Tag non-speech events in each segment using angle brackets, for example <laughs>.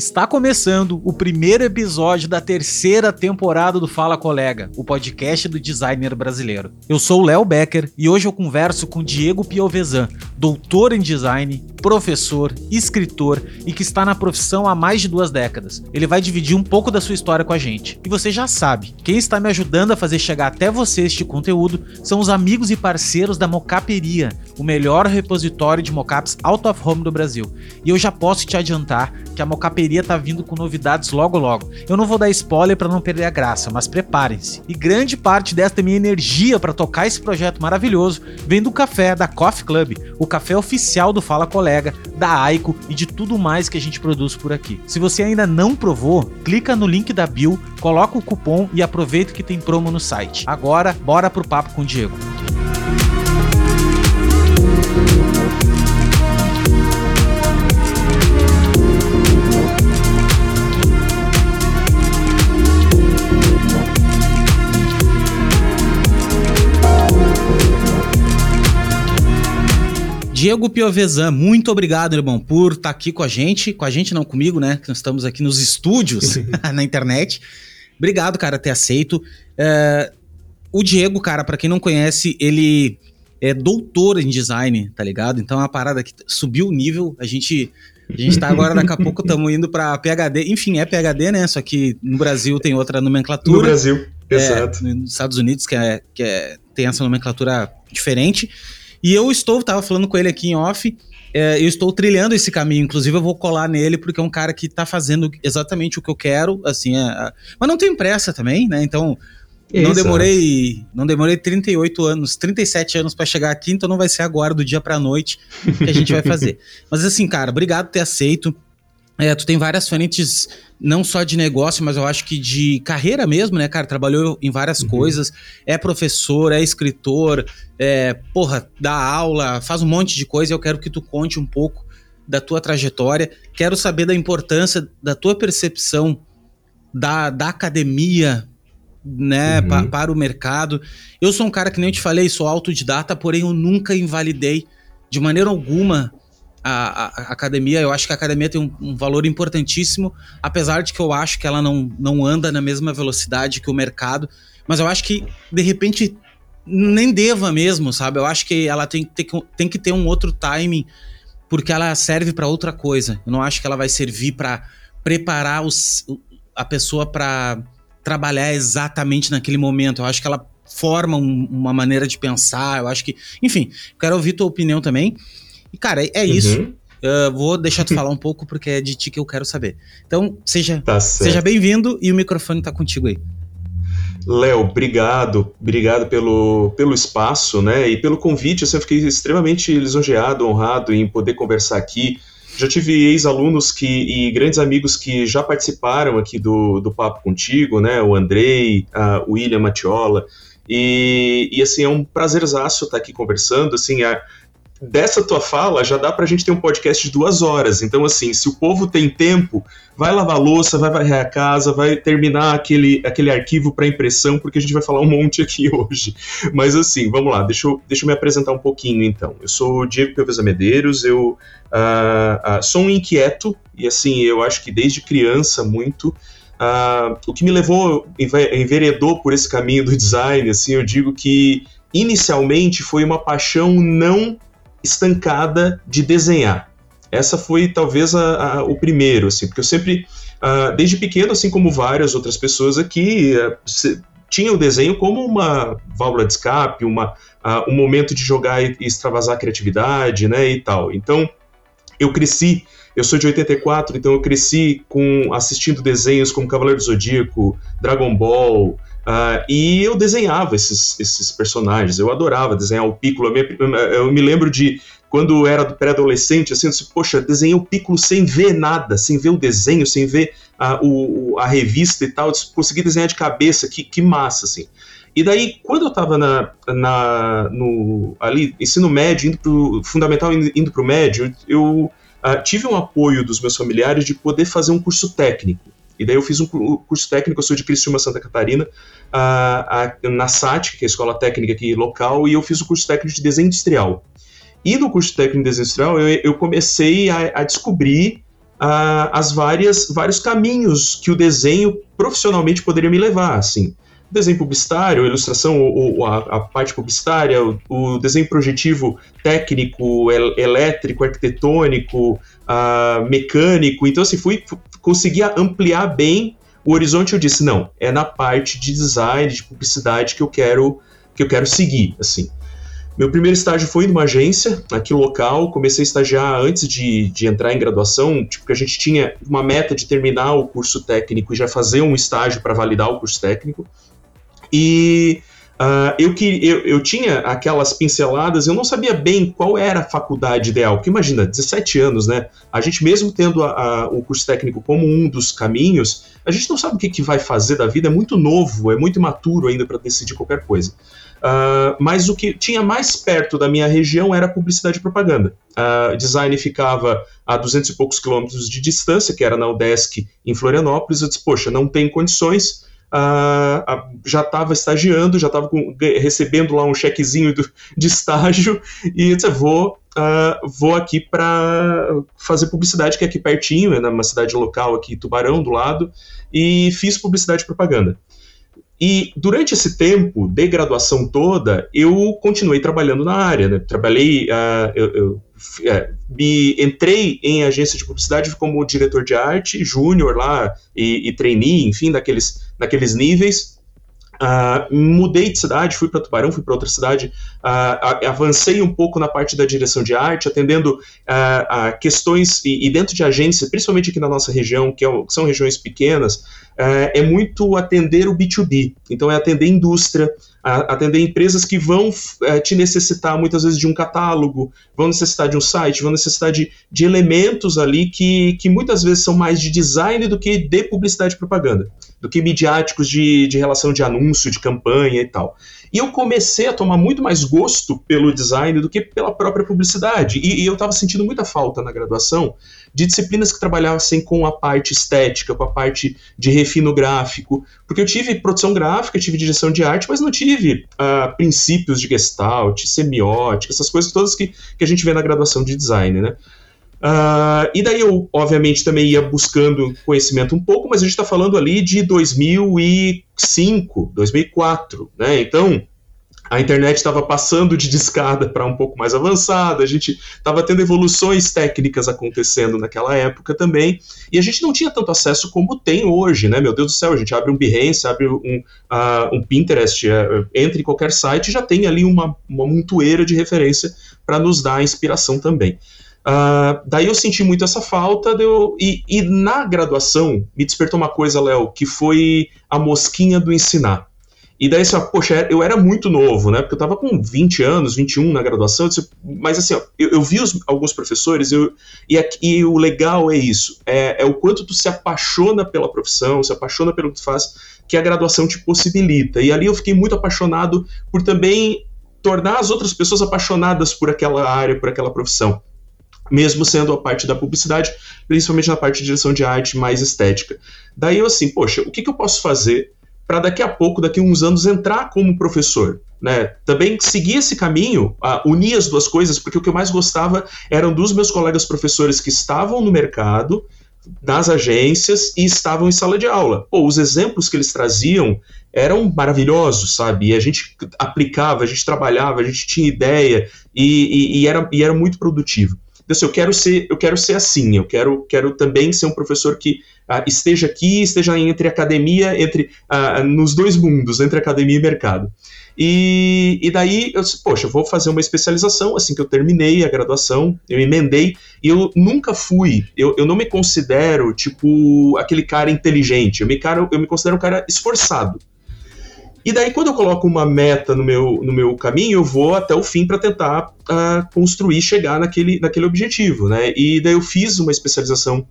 Está começando o primeiro episódio da terceira temporada do Fala Colega, o podcast do designer brasileiro. Eu sou o Léo Becker e hoje eu converso com Diego Piovesan, doutor em design, professor, escritor e que está na profissão há mais de duas décadas. Ele vai dividir um pouco da sua história com a gente. E você já sabe, quem está me ajudando a fazer chegar até você este conteúdo são os amigos e parceiros da Mocaperia, o melhor repositório de mocaps out of home do Brasil. E eu já posso te adiantar que a Mocaperia tá vindo com novidades logo logo. Eu não vou dar spoiler para não perder a graça, mas preparem-se. E grande parte desta minha energia para tocar esse projeto maravilhoso vem do café da Coffee Club, o café oficial do Fala Colega, da Aiko e de tudo mais que a gente produz por aqui. Se você ainda não provou, clica no link da bio, coloca o cupom e aproveita que tem promo no site. Agora, bora pro papo com o Diego. Diego Piovesan, muito obrigado, irmão, por estar tá aqui com a gente. Com a gente, não comigo, né? Que nós estamos aqui nos estúdios, <laughs> na internet. Obrigado, cara, ter aceito. É, o Diego, cara, para quem não conhece, ele é doutor em design, tá ligado? Então é uma parada que subiu o nível. A gente. A gente tá agora, daqui a pouco, estamos indo para PHD. Enfim, é PHD, né? Só que no Brasil tem outra nomenclatura. No Brasil, é, exato. Nos Estados Unidos, que, é, que é, tem essa nomenclatura diferente. E eu estou, tava falando com ele aqui em off, é, eu estou trilhando esse caminho, inclusive eu vou colar nele porque é um cara que tá fazendo exatamente o que eu quero, assim, é, é, mas não tenho pressa também, né? Então, não demorei, não demorei 38 anos, 37 anos para chegar aqui, então não vai ser agora do dia para noite que a gente vai fazer. <laughs> Mas assim, cara, obrigado por ter aceito. É, tu tem várias frentes, não só de negócio, mas eu acho que de carreira mesmo, né, cara? Trabalhou em várias uhum. coisas, é professor, é escritor, é, porra, dá aula, faz um monte de coisa. Eu quero que tu conte um pouco da tua trajetória. Quero saber da importância da tua percepção da, da academia, né, uhum. pa, para o mercado. Eu sou um cara que nem eu te falei, sou autodidata, porém eu nunca invalidei de maneira alguma a, a, academia, eu acho que a academia tem um, um, valor importantíssimo, apesar de que eu acho que ela não, não anda na mesma velocidade que o mercado, mas eu acho que, de repente, nem deva mesmo, sabe? Eu acho que ela tem, tem, tem que ter um outro timing, porque ela serve para outra coisa. Eu não acho que ela vai servir para preparar os, a pessoa para trabalhar exatamente naquele momento. Eu acho que ela forma um, uma maneira de pensar. Eu acho que, enfim, quero ouvir tua opinião também. E, cara, é, é isso. Uhum. Uh, vou deixar tu falar um pouco porque é de ti que eu quero saber. Então, seja, tá seja bem-vindo e o microfone tá contigo aí. Léo, obrigado, obrigado pelo, pelo espaço, né, e pelo convite, assim, eu fiquei extremamente lisonjeado, honrado em poder conversar aqui, já tive ex-alunos que e grandes amigos que já participaram aqui do, do Papo Contigo, né, o Andrei, a, o William Matiola, e, e, assim, é um prazerzaço estar aqui conversando, assim, a, dessa tua fala já dá pra gente ter um podcast de duas horas. Então, assim, se o povo tem tempo, vai lavar louça, vai varrer a casa, vai terminar aquele, aquele arquivo para impressão, porque a gente vai falar um monte aqui <laughs> hoje. Mas, assim, vamos lá, deixa eu, deixa eu me apresentar um pouquinho, então. Eu sou o Diego Peveza Medeiros, eu uh, uh, sou um inquieto, e, assim, eu acho que desde criança, muito. Uh, o que me levou, enveredou por esse caminho do design, assim, eu digo que inicialmente foi uma paixão não estancada de desenhar. Essa foi talvez a, a, o primeiro, assim, porque eu sempre, uh, desde pequeno, assim como várias outras pessoas aqui, uh, se, tinha o desenho como uma válvula de escape, uma, uh, um momento de jogar e, e extravasar a criatividade, né, e tal. Então, eu cresci, eu sou de 84, então eu cresci com assistindo desenhos como Cavaleiro do Zodíaco, Dragon Ball, Uh, e eu desenhava esses, esses personagens, eu adorava desenhar o Piccolo. Eu me lembro de quando eu era pré-adolescente, assim, eu disse, poxa, desenhei o Piccolo sem ver nada, sem ver o desenho, sem ver uh, o, a revista e tal. Eu disse, consegui desenhar de cabeça, que, que massa, assim. E daí, quando eu estava na, na, no, ali, ensino médio, indo pro, fundamental indo para o médio, eu uh, tive um apoio dos meus familiares de poder fazer um curso técnico. E daí eu fiz um curso técnico, eu sou de Criciúma, Santa Catarina, uh, na SAT, que é a escola técnica aqui local, e eu fiz o curso técnico de desenho industrial. E no curso técnico de desenho industrial eu, eu comecei a, a descobrir as várias vários caminhos que o desenho profissionalmente poderia me levar, assim. Desenho publicitário, ilustração, o, a, a, parte publicitária, o, o, desenho projetivo técnico, el, elétrico, arquitetônico, uh, mecânico. Então, assim, fui, conseguia ampliar bem o horizonte. Eu disse, não, é na parte de design, de publicidade que eu quero que eu quero seguir, assim. Meu primeiro estágio foi numa agência aqui local. Comecei a estagiar antes de, de entrar em graduação, tipo, porque a gente tinha uma meta de terminar o curso técnico e já fazer um estágio para validar o curso técnico. E uh, eu, que, eu, eu tinha aquelas pinceladas, eu não sabia bem qual era a faculdade ideal. Porque imagina, 17 anos, né? A gente, mesmo tendo a, a, o curso técnico como um dos caminhos, a gente não sabe o que, que vai fazer da vida, é muito novo, é muito imaturo ainda para decidir qualquer coisa. Uh, mas o que tinha mais perto da minha região era publicidade e propaganda. Uh, design ficava a 200 e poucos quilômetros de distância, que era na UDESC em Florianópolis. Eu disse, poxa, não tem condições. Uh, já estava estagiando, já estava recebendo lá um chequezinho do, de estágio e eu disse, vou, vou aqui para fazer publicidade, que é aqui pertinho, é numa cidade local aqui, Tubarão, do lado, e fiz publicidade e propaganda. E durante esse tempo de graduação toda, eu continuei trabalhando na área. Né? Trabalhei, uh, eu, eu é, me entrei em agência de publicidade como diretor de arte, júnior lá e, e trainee, enfim, daqueles, daqueles níveis. Uh, mudei de cidade, fui para Tubarão, fui para outra cidade, uh, avancei um pouco na parte da direção de arte, atendendo uh, questões, e, e, dentro de agência, principalmente aqui na nossa região, que, é, que são regiões pequenas, é muito atender o B2B, então é atender indústria, atender empresas que vão é, te necessitar muitas vezes de um catálogo, vão necessitar de um site, vão necessitar de, de elementos ali que, que muitas vezes são mais de design do que de publicidade e propaganda, do que midiáticos de, de relação de anúncio, de campanha e tal. E eu comecei a tomar muito mais gosto pelo design do que pela própria publicidade. E, e eu estava sentindo muita falta na graduação de disciplinas que trabalhassem com a parte estética, com a parte de refino gráfico, porque eu tive produção gráfica, tive direção de arte, mas não tive uh, princípios de gestalt, semiótica, essas coisas todas que, que a gente vê na graduação de design, né? Uh, e daí eu, obviamente, também ia buscando conhecimento um pouco, mas a gente está falando ali de 2005, 2004, né? Então, a internet estava passando de discada para um pouco mais avançada, a gente estava tendo evoluções técnicas acontecendo naquela época também, e a gente não tinha tanto acesso como tem hoje, né? Meu Deus do céu, a gente abre um Behance, abre um, uh, um Pinterest, uh, entre em qualquer site já tem ali uma, uma montoeira de referência para nos dar inspiração também. Uh, daí eu senti muito essa falta, e, e na graduação me despertou uma coisa, Léo, que foi a mosquinha do ensinar. E daí, assim, ó, poxa, eu era muito novo, né? Porque eu tava com 20 anos, 21 na graduação, disse, mas assim, ó, eu, eu, vi os, alguns professores eu, e, aqui, e, o legal é isso, é, é, o quanto tu se apaixona pela profissão, se apaixona pelo que tu faz, que a graduação te possibilita. E ali eu fiquei muito apaixonado por também tornar as outras pessoas apaixonadas por aquela área, por aquela profissão mesmo sendo a parte da publicidade, principalmente na parte de direção de arte mais estética. Daí eu assim, poxa, o que, que eu posso fazer para daqui a pouco, daqui a uns anos, entrar como professor. Né? Também seguir esse caminho, uh, unir as duas coisas, porque o que eu mais gostava eram dos meus colegas professores que estavam no mercado, nas agências e estavam em sala de aula. Pô, os exemplos que eles traziam eram maravilhosos, sabe? E a gente aplicava, a gente trabalhava, a gente tinha ideia e, e, e era, e era muito produtivo. Então, assim, eu quero ser, eu quero ser assim, eu quero, quero também ser um professor que uh, esteja aqui, esteja entre academia, entre uh, nos dois mundos, entre academia e mercado. E, e daí eu disse, poxa, eu vou fazer uma especialização assim que eu terminei a graduação, eu emendei, e eu nunca fui, eu, eu não me considero, tipo, aquele cara inteligente, eu me, cara, eu me considero um cara esforçado. E daí, quando eu coloco uma meta no meu, no meu caminho, eu vou até o fim para tentar uh, construir, chegar naquele, naquele objetivo, né? E daí eu fiz uma especialização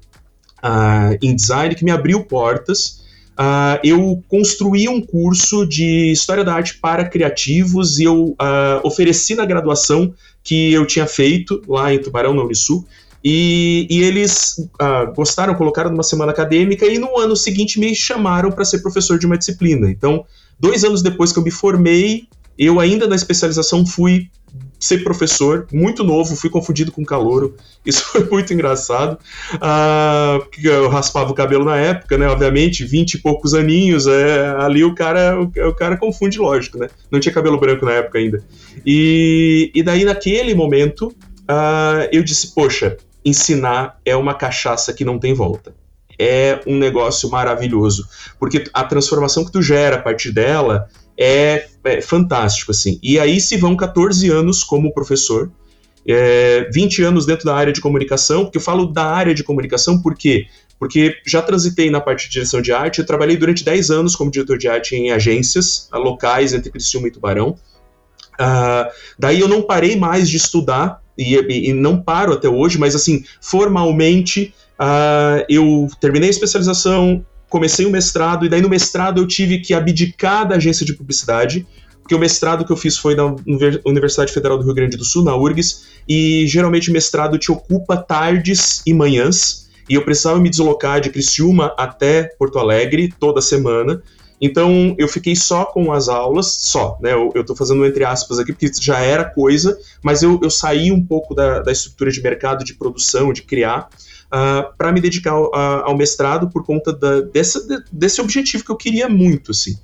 uh, em design que me abriu portas. Uh, eu construí um curso de História da Arte para criativos e eu ofereci na graduação que eu tinha feito lá em Tubarão, na Unisul, e, e, eles uh, gostaram, colocaram numa semana acadêmica e no ano seguinte me chamaram para ser professor de uma disciplina. Então, Dois anos depois que eu me formei, eu ainda na especialização fui ser professor, muito novo, fui confundido com calouro. <laughs> Isso foi muito engraçado. Ah, eu raspava o cabelo na época, né? Obviamente, vinte e poucos aninhos, é, ali o cara, o, o, cara confunde, lógico, né? Não tinha cabelo branco na época ainda. E, e daí, naquele momento, ah, eu disse, poxa, ensinar é uma cachaça que não tem volta. É um negócio maravilhoso, porque a transformação que tu gera a partir dela é, é fantástico, assim. E aí se vão 14 anos como professor, é, 20 anos dentro da área de comunicação, porque eu falo da área de comunicação por quê? Porque já transitei na parte de direção de arte, eu trabalhei durante 10 anos como diretor de arte em agências locais entre Criciúma e Tubarão. Uh, daí eu não parei mais de estudar, e, e não paro até hoje, mas assim, formalmente uh, eu terminei a especialização, comecei o mestrado, e daí no mestrado eu tive que abdicar da agência de publicidade, porque o mestrado que eu fiz foi na Universidade Federal do Rio Grande do Sul, na URGS, e geralmente mestrado te ocupa tardes e manhãs, e eu precisava me deslocar de Criciúma até Porto Alegre toda semana, então eu fiquei só com as aulas, só, né? Eu, eu tô fazendo entre aspas aqui, porque já era coisa, mas eu, eu saí um pouco da, da estrutura de mercado, de produção, de criar, uh, ah, para me dedicar ao, ao, mestrado por conta da, dessa, desse objetivo que eu queria muito, assim.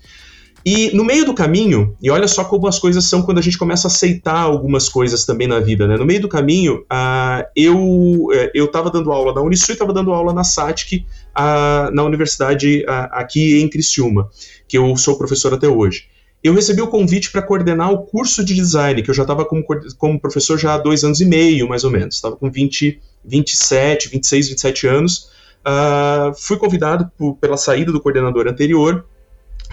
E no meio do caminho, e olha só como as coisas são quando a gente começa a aceitar algumas coisas também na vida, né? No meio do caminho, uh, eu eh, eu estava dando aula na Unisul e estava dando aula na SATIC, uh, na universidade uh, aqui em Criciúma, que eu sou professor até hoje. Eu recebi o convite para coordenar o curso de design, que eu já estava como, como professor já há dois anos e meio, mais ou menos. Estava com 20, 27, 26, 27 anos. Uh, fui convidado por, pela saída do coordenador anterior.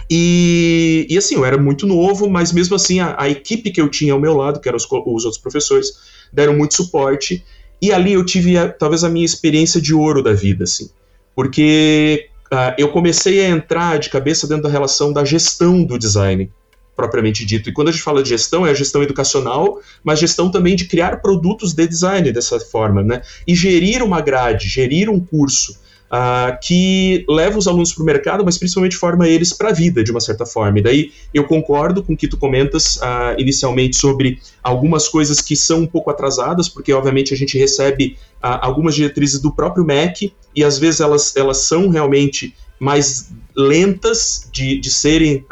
E, e, assim, eu era muito novo, mas mesmo assim a, a equipe que eu tinha ao meu lado, que eram os, os, outros professores, deram muito suporte. E ali eu tive a, talvez a minha experiência de ouro da vida, assim. Porque uh, eu comecei a entrar de cabeça dentro da relação da gestão do design propriamente dito. E quando a gente fala de gestão, é a gestão educacional, mas gestão também de criar produtos de design dessa forma, né? E gerir uma grade, gerir um curso. Uh, que leva os alunos para o mercado, mas principalmente forma eles para a vida, de uma certa forma. E daí eu concordo com o que tu comentas uh, inicialmente sobre algumas coisas que são um pouco atrasadas, porque obviamente a gente recebe uh, algumas diretrizes do próprio MEC e às vezes elas, elas são realmente mais lentas de, de serem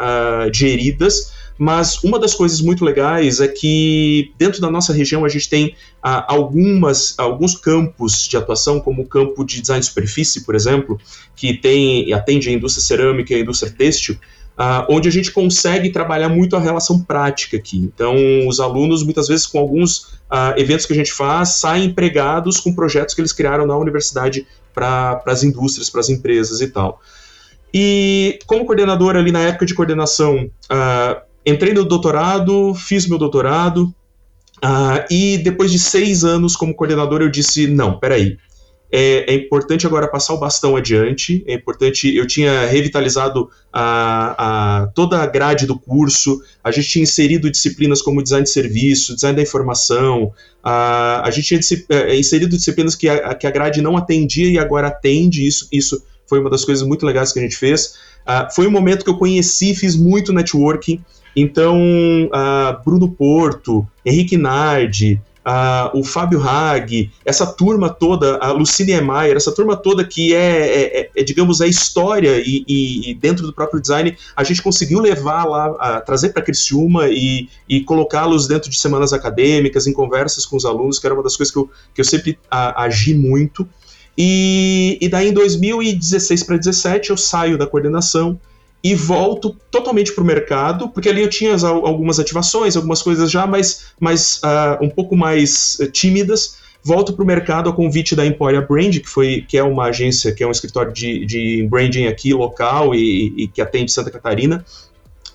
geridas, mas uma das coisas muito legais é que dentro da nossa região a gente tem uh, algumas, alguns campos de atuação, como o campo de design de superfície, por exemplo, que tem atende a indústria cerâmica e a indústria têxtil, Uh, onde a gente consegue trabalhar muito a relação prática aqui. Então, os alunos, muitas vezes, com alguns uh, eventos que a gente faz, saem empregados com projetos que eles criaram na universidade para as indústrias, para as empresas e tal. E como coordenador ali na época de coordenação, uh, entrei no doutorado, fiz meu doutorado, uh, e depois de seis anos como coordenador eu disse, não, peraí, é, é, importante agora passar o bastão adiante, é importante, eu tinha revitalizado a, a, toda a grade do curso, a gente tinha inserido disciplinas como design de serviço, design da informação, a, a gente tinha é, inserido disciplinas que a, que a grade não atendia e agora atende, isso, isso foi uma das coisas muito legais que a gente fez. Uh, foi um momento que eu conheci, fiz muito networking. Então, uh, Bruno Porto, Henrique Nardi, uh, o Fábio Hag, essa turma toda, a Lucine Emayer, essa turma toda que é, é, é, é digamos, a história e, e, e, dentro do próprio design, a gente conseguiu levar lá, trazer para Criciúma e, e colocá-los dentro de semanas acadêmicas, em conversas com os alunos, que era uma das coisas que eu, que eu sempre agi muito. E, e daí em 2016 para 2017 eu saio da coordenação e volto totalmente para o mercado, porque ali eu tinha algumas ativações, algumas coisas já, mas, mas uh, um pouco mais uh, tímidas. Volto para o mercado a convite da Emporia Brand, que, foi, que é uma agência, que é um escritório de, de branding aqui local e, e que atende Santa Catarina.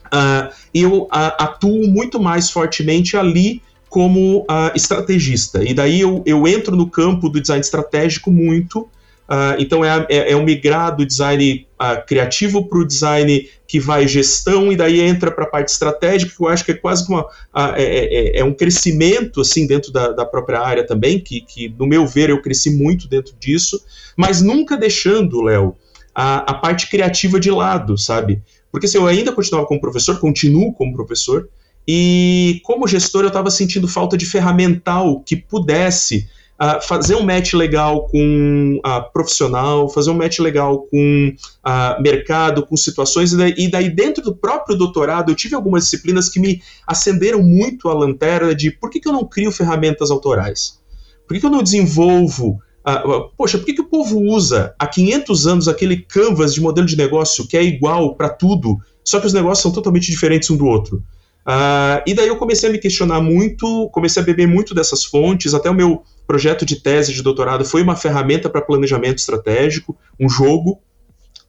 Uh, eu atuo muito mais fortemente ali como estrategista. E daí eu, eu entro no campo do design estratégico muito. Uh, então é, é, é, um migrar do design uh, criativo para o design que vai gestão e daí entra para a parte estratégica, que eu acho que é quase uma, é, é, é, um crescimento assim dentro da, da, própria área também, que, que no meu ver eu cresci muito dentro disso, mas nunca deixando, Léo, a, a parte criativa de lado, sabe? Porque se eu ainda continuava como professor, continuo como professor, E como gestor, eu estava sentindo falta de ferramental que pudesse uh, fazer um match legal com uh, profissional, fazer um match legal com uh, mercado, com situações, e daí, e daí, dentro do próprio doutorado eu tive algumas disciplinas que me acenderam muito a lanterna de por que, que eu não crio ferramentas autorais? Por que, que eu não desenvolvo Uh, poxa, por que, que o povo usa há 500 anos aquele canvas de modelo de negócio que é igual para tudo, só que os negócios são totalmente diferentes um do outro? Uh, e daí eu comecei a me questionar muito, comecei a beber muito dessas fontes, até o meu projeto de tese de doutorado foi uma ferramenta para planejamento estratégico, um jogo.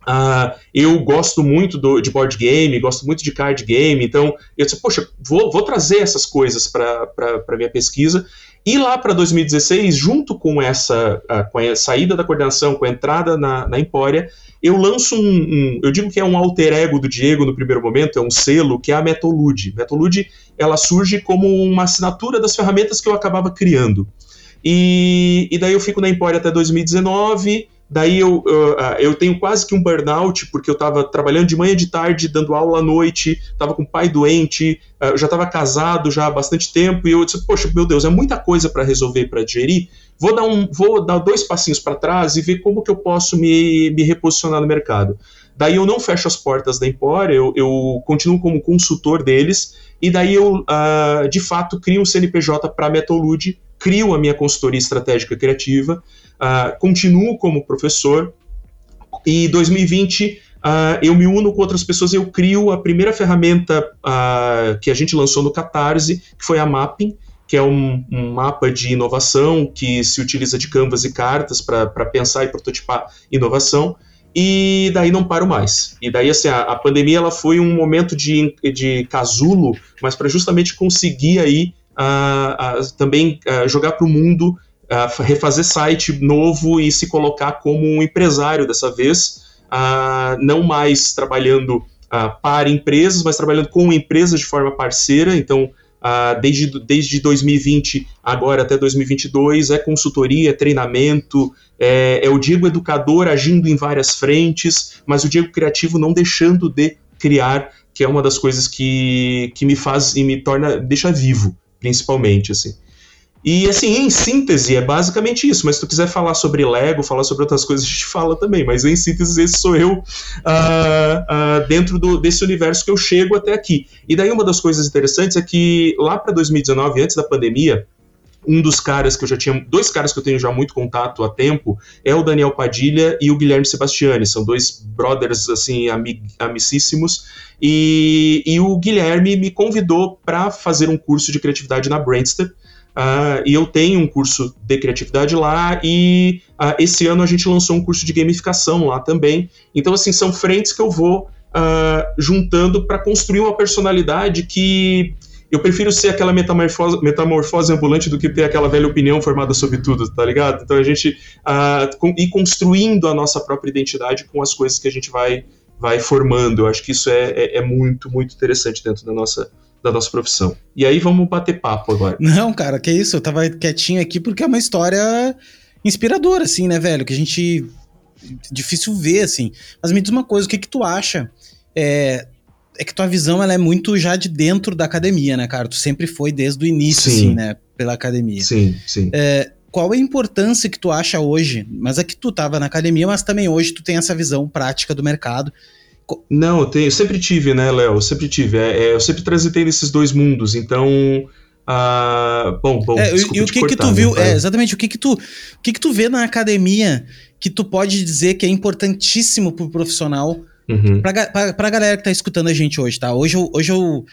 Uh, eu gosto muito do, de board game, gosto muito de card game, então eu disse, poxa, vou, vou trazer essas coisas para a minha pesquisa. E lá para 2016, junto com essa uh, com a saída da coordenação, com a entrada na, na Empória, eu lanço um, um, eu digo que é um alter ego do Diego no primeiro momento, é um selo, que é a Metolude. Metolude, ela surge como uma assinatura das ferramentas que eu acabava criando. E, e daí eu fico na Empória até 2019, Daí eu, eu, eu, tenho quase que um burnout, porque eu estava trabalhando de manhã de tarde, dando aula à noite, estava com o pai doente, eu já estava casado já há bastante tempo, e eu disse, poxa, meu Deus, é muita coisa para resolver, para digerir, vou dar, um, vou dar dois passinhos para trás e ver como que eu posso me, me reposicionar no mercado. Daí eu não fecho as portas da Empória, eu, eu continuo como consultor deles, e daí eu, uh, de fato, crio um CNPJ para a Metolude, crio a minha consultoria estratégica criativa, uh, continuo como professor, e 2020 Uh, eu me uno com outras pessoas, eu crio a primeira ferramenta uh, que a gente lançou no Catarse, que foi a Mapping, que é um, um, mapa de inovação que se utiliza de canvas e cartas para pensar e prototipar inovação. E daí não paro mais. E daí, assim, a, a pandemia ela foi um momento de, de casulo, mas para justamente conseguir aí também jogar para o mundo, refazer site novo e se colocar como um empresário dessa vez, não mais trabalhando para empresas, mas trabalhando com empresas de forma parceira. Então, desde, desde 2020 agora até 2022 é consultoria, é treinamento, é, é, o Diego educador agindo em várias frentes, mas o Diego criativo não deixando de criar, que é uma das coisas que, que me faz e me torna, deixa vivo, principalmente, assim. E assim, em síntese, é basicamente isso. Mas se tu quiser falar sobre Lego, falar sobre outras coisas, a gente fala também. Mas em síntese, esse sou eu uh, uh, dentro do, desse universo que eu chego até aqui. E daí uma das coisas interessantes é que lá para 2019, antes da pandemia, um dos caras que eu já tinha, dois caras que eu tenho já muito contato há tempo, é o Daniel Padilha e o Guilherme Sebastiani. São dois brothers, assim, amig, amicíssimos. E, e o Guilherme me convidou para fazer um curso de criatividade na Brandster. Uh, e eu tenho um curso de criatividade lá e uh, esse ano a gente lançou um curso de gamificação lá também. Então, assim, são frentes que eu vou uh, juntando para construir uma personalidade que eu prefiro ser aquela metamorfose, metamorfose ambulante do que ter aquela velha opinião formada sobre tudo, tá ligado? Então a gente uh, ir construindo a nossa própria identidade com as coisas que a gente vai, vai formando. Eu acho que isso é, é, é muito, muito interessante dentro da nossa, da nossa profissão. E aí vamos bater papo agora. Não, cara, que isso, eu tava quietinho aqui porque é uma história inspiradora, assim, né, velho? Que a gente. Difícil ver, assim. Mas me diz uma coisa, o que que tu acha? É, é que tua visão ela é muito já de dentro da academia, né, cara? Tu sempre foi desde o início, sim. assim, né, pela academia. Sim, sim. É, qual é a importância que tu acha hoje? Mas é que tu tava na academia, mas também hoje tu tem essa visão prática do mercado. Não, eu, tenho, eu sempre tive, né, Léo? Eu sempre tive. É, é, eu sempre transitei nesses dois mundos, então. Uh, bom, bom. É, e o que cortar, que tu viu? Né? É, exatamente. O que que tu, o que que tu vê na academia que tu pode dizer que é importantíssimo pro profissional? Uhum. Pra, pra, pra galera que tá escutando a gente hoje, tá? Hoje eu, hoje eu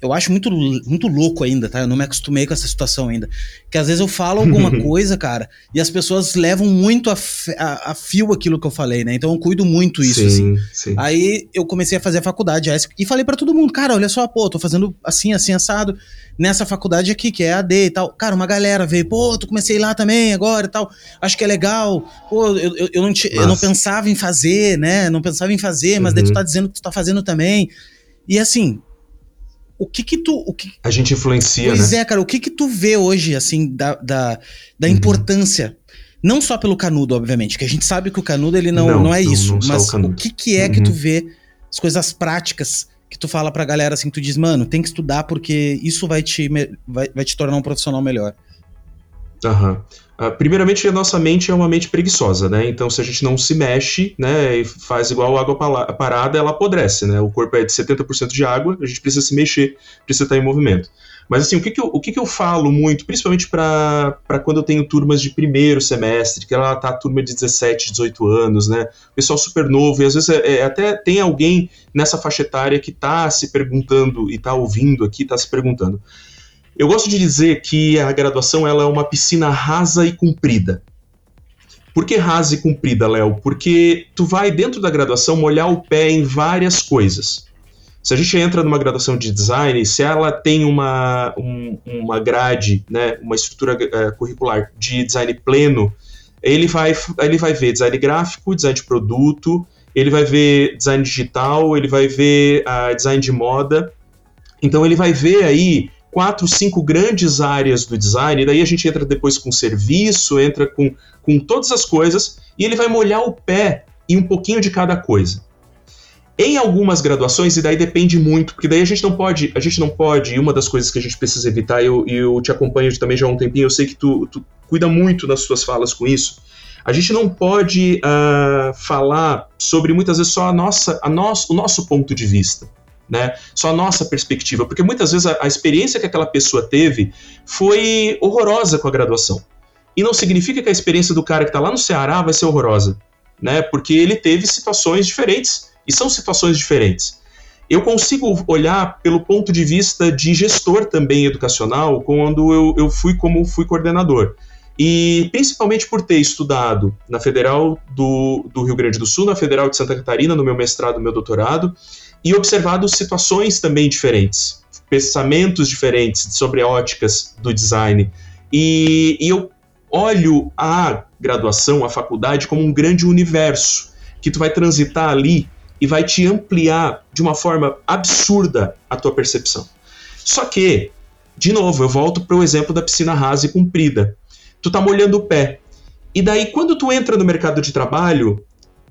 eu acho muito, muito louco ainda, tá? Eu não me acostumei com essa situação ainda. Que às vezes eu falo alguma <laughs> coisa, cara, e as pessoas levam muito a, a, a, fio aquilo que eu falei, né? Então eu cuido muito isso, sim, assim. Sim. Aí eu comecei a fazer a faculdade e falei para todo mundo, cara, olha só, pô, tô fazendo assim, assim, assado, nessa faculdade aqui, que é AD e tal. Cara, uma galera veio, pô, tu comecei lá também agora e tal, acho que é legal. Pô, eu, eu, eu não, te, eu não pensava em fazer, né? Não pensava em fazer, mas uhum. daí tu uhum. tá dizendo que tu tá fazendo também. E assim, o que que tu... O que... A gente influencia, pois né? é, cara, o que que tu vê hoje, assim, da, da, da uhum. importância... Não só pelo canudo, obviamente, que a gente sabe que o canudo ele não, não, não é não, isso, não mas o, o, que que é uhum. que tu uhum. vê as coisas práticas que tu fala pra galera assim, tu diz, mano, tem que estudar porque isso vai te, vai, vai te tornar um profissional melhor? Aham. Uh, primeiramente, a nossa mente é uma mente preguiçosa, né? Então, se a gente não se mexe, né, e faz igual água parada, ela apodrece, né? O corpo é de 70% de água, a gente precisa se mexer, precisa estar em movimento. Mas, assim, o que, que, eu, o que, que eu falo muito, principalmente para quando eu tenho turmas de primeiro semestre, que ela tá turma de 17, 18 anos, né? Pessoal super novo, e às vezes é, é, até tem alguém nessa faixa etária que tá se perguntando e tá ouvindo aqui, tá se perguntando eu gosto de dizer que a graduação ela é uma piscina rasa e comprida. Por que rasa e comprida, Léo? Porque tu vai dentro da graduação molhar o pé em várias coisas. Se a gente entra numa graduação de design, se ela tem uma, um, uma grade, né, uma estrutura uh, curricular de design pleno, ele vai, ele vai ver design gráfico, design de produto, ele vai ver design digital, ele vai ver uh, design de moda. Então ele vai ver aí quatro, cinco grandes áreas do design, e daí a gente entra depois com serviço, entra com, com todas as coisas, e ele vai molhar o pé em um pouquinho de cada coisa. Em algumas graduações, e daí depende muito, porque daí a gente não pode, a gente não pode, e uma das coisas que a gente precisa evitar, eu, eu te acompanho também já há um tempinho, eu sei que tu, tu cuida muito nas suas falas com isso, a gente não pode uh, falar sobre muitas vezes só a nossa, a nosso, o nosso ponto de vista né? Só a nossa perspectiva, porque muitas vezes a, a experiência que aquela pessoa teve foi horrorosa com a graduação. E não significa que a experiência do cara que está lá no Ceará vai ser horrorosa, né? Porque ele teve situações diferentes e são situações diferentes. Eu consigo olhar pelo ponto de vista de gestor também educacional quando eu, eu fui como fui coordenador. E principalmente por ter estudado na Federal do, do Rio Grande do Sul, na Federal de Santa Catarina, no meu mestrado, no meu doutorado, e observado situações também diferentes, pensamentos diferentes sobre óticas do design. E, e eu olho a graduação, a faculdade, como um grande universo que tu vai transitar ali e vai te ampliar de uma forma absurda a tua percepção. Só que, de novo, eu volto para o exemplo da piscina rasa e comprida. Tu tá molhando o pé. E daí, quando tu entra no mercado de trabalho,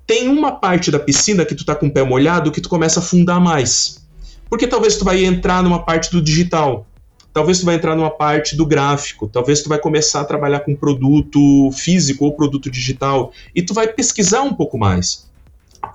tem uma parte da piscina que tu tá com o pé molhado que tu começa a afundar mais. Porque talvez tu vai entrar numa parte do digital, talvez tu vai entrar numa parte do gráfico, talvez tu vai começar a trabalhar com produto físico ou produto digital e tu vai pesquisar um pouco mais.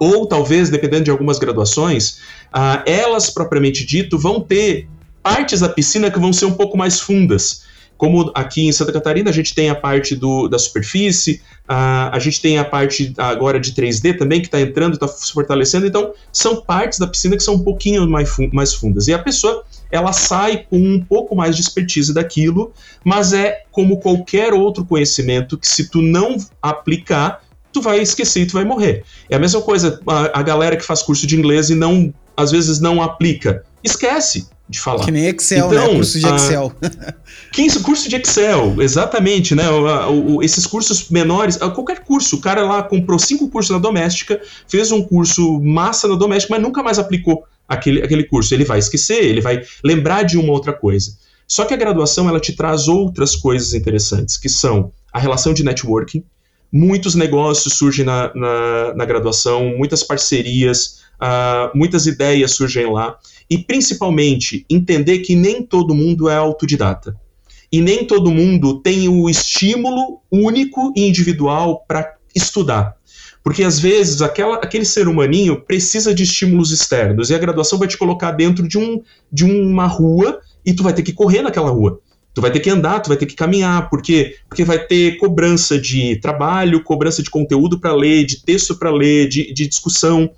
Ou talvez, dependendo de algumas graduações, uh, elas propriamente dito vão ter partes da piscina que vão ser um pouco mais fundas. Como aqui em Santa Catarina a gente tem a parte do, da superfície, a, a gente tem a parte agora de 3D também que está entrando, está se fortalecendo. Então, são partes da piscina que são um pouquinho mais, mais fundas. E a pessoa ela sai com um pouco mais de expertise daquilo, mas é como qualquer outro conhecimento que se tu não aplicar, tu vai esquecer e tu vai morrer. É a mesma coisa a, a galera que faz curso de inglês e não às vezes não aplica. Esquece de falar. Que nem Excel, né? então, né? Curso de Excel. <laughs> A, curso de Excel, exatamente, né? O, o, esses cursos menores, qualquer curso, o cara lá comprou cinco cursos na doméstica, fez um curso massa na doméstica, mas nunca mais aplicou aquele, aquele curso. Ele vai esquecer, ele vai lembrar de uma outra coisa. Só que a graduação ela te traz outras coisas interessantes, que são a relação de networking. Muitos negócios surgem na, na, na graduação, muitas parcerias, uh, muitas ideias surgem lá e principalmente entender que nem todo mundo é autodidata e nem todo mundo tem o estímulo único e individual para estudar. Porque às vezes aquela, aquele ser humaninho precisa de estímulos externos e a graduação vai te colocar dentro de, um, de uma rua e tu vai ter que correr naquela rua. Tu vai ter que andar, tu vai ter que caminhar, porque porque vai ter cobrança de trabalho, cobrança de conteúdo para ler, de texto para ler, de, de discussão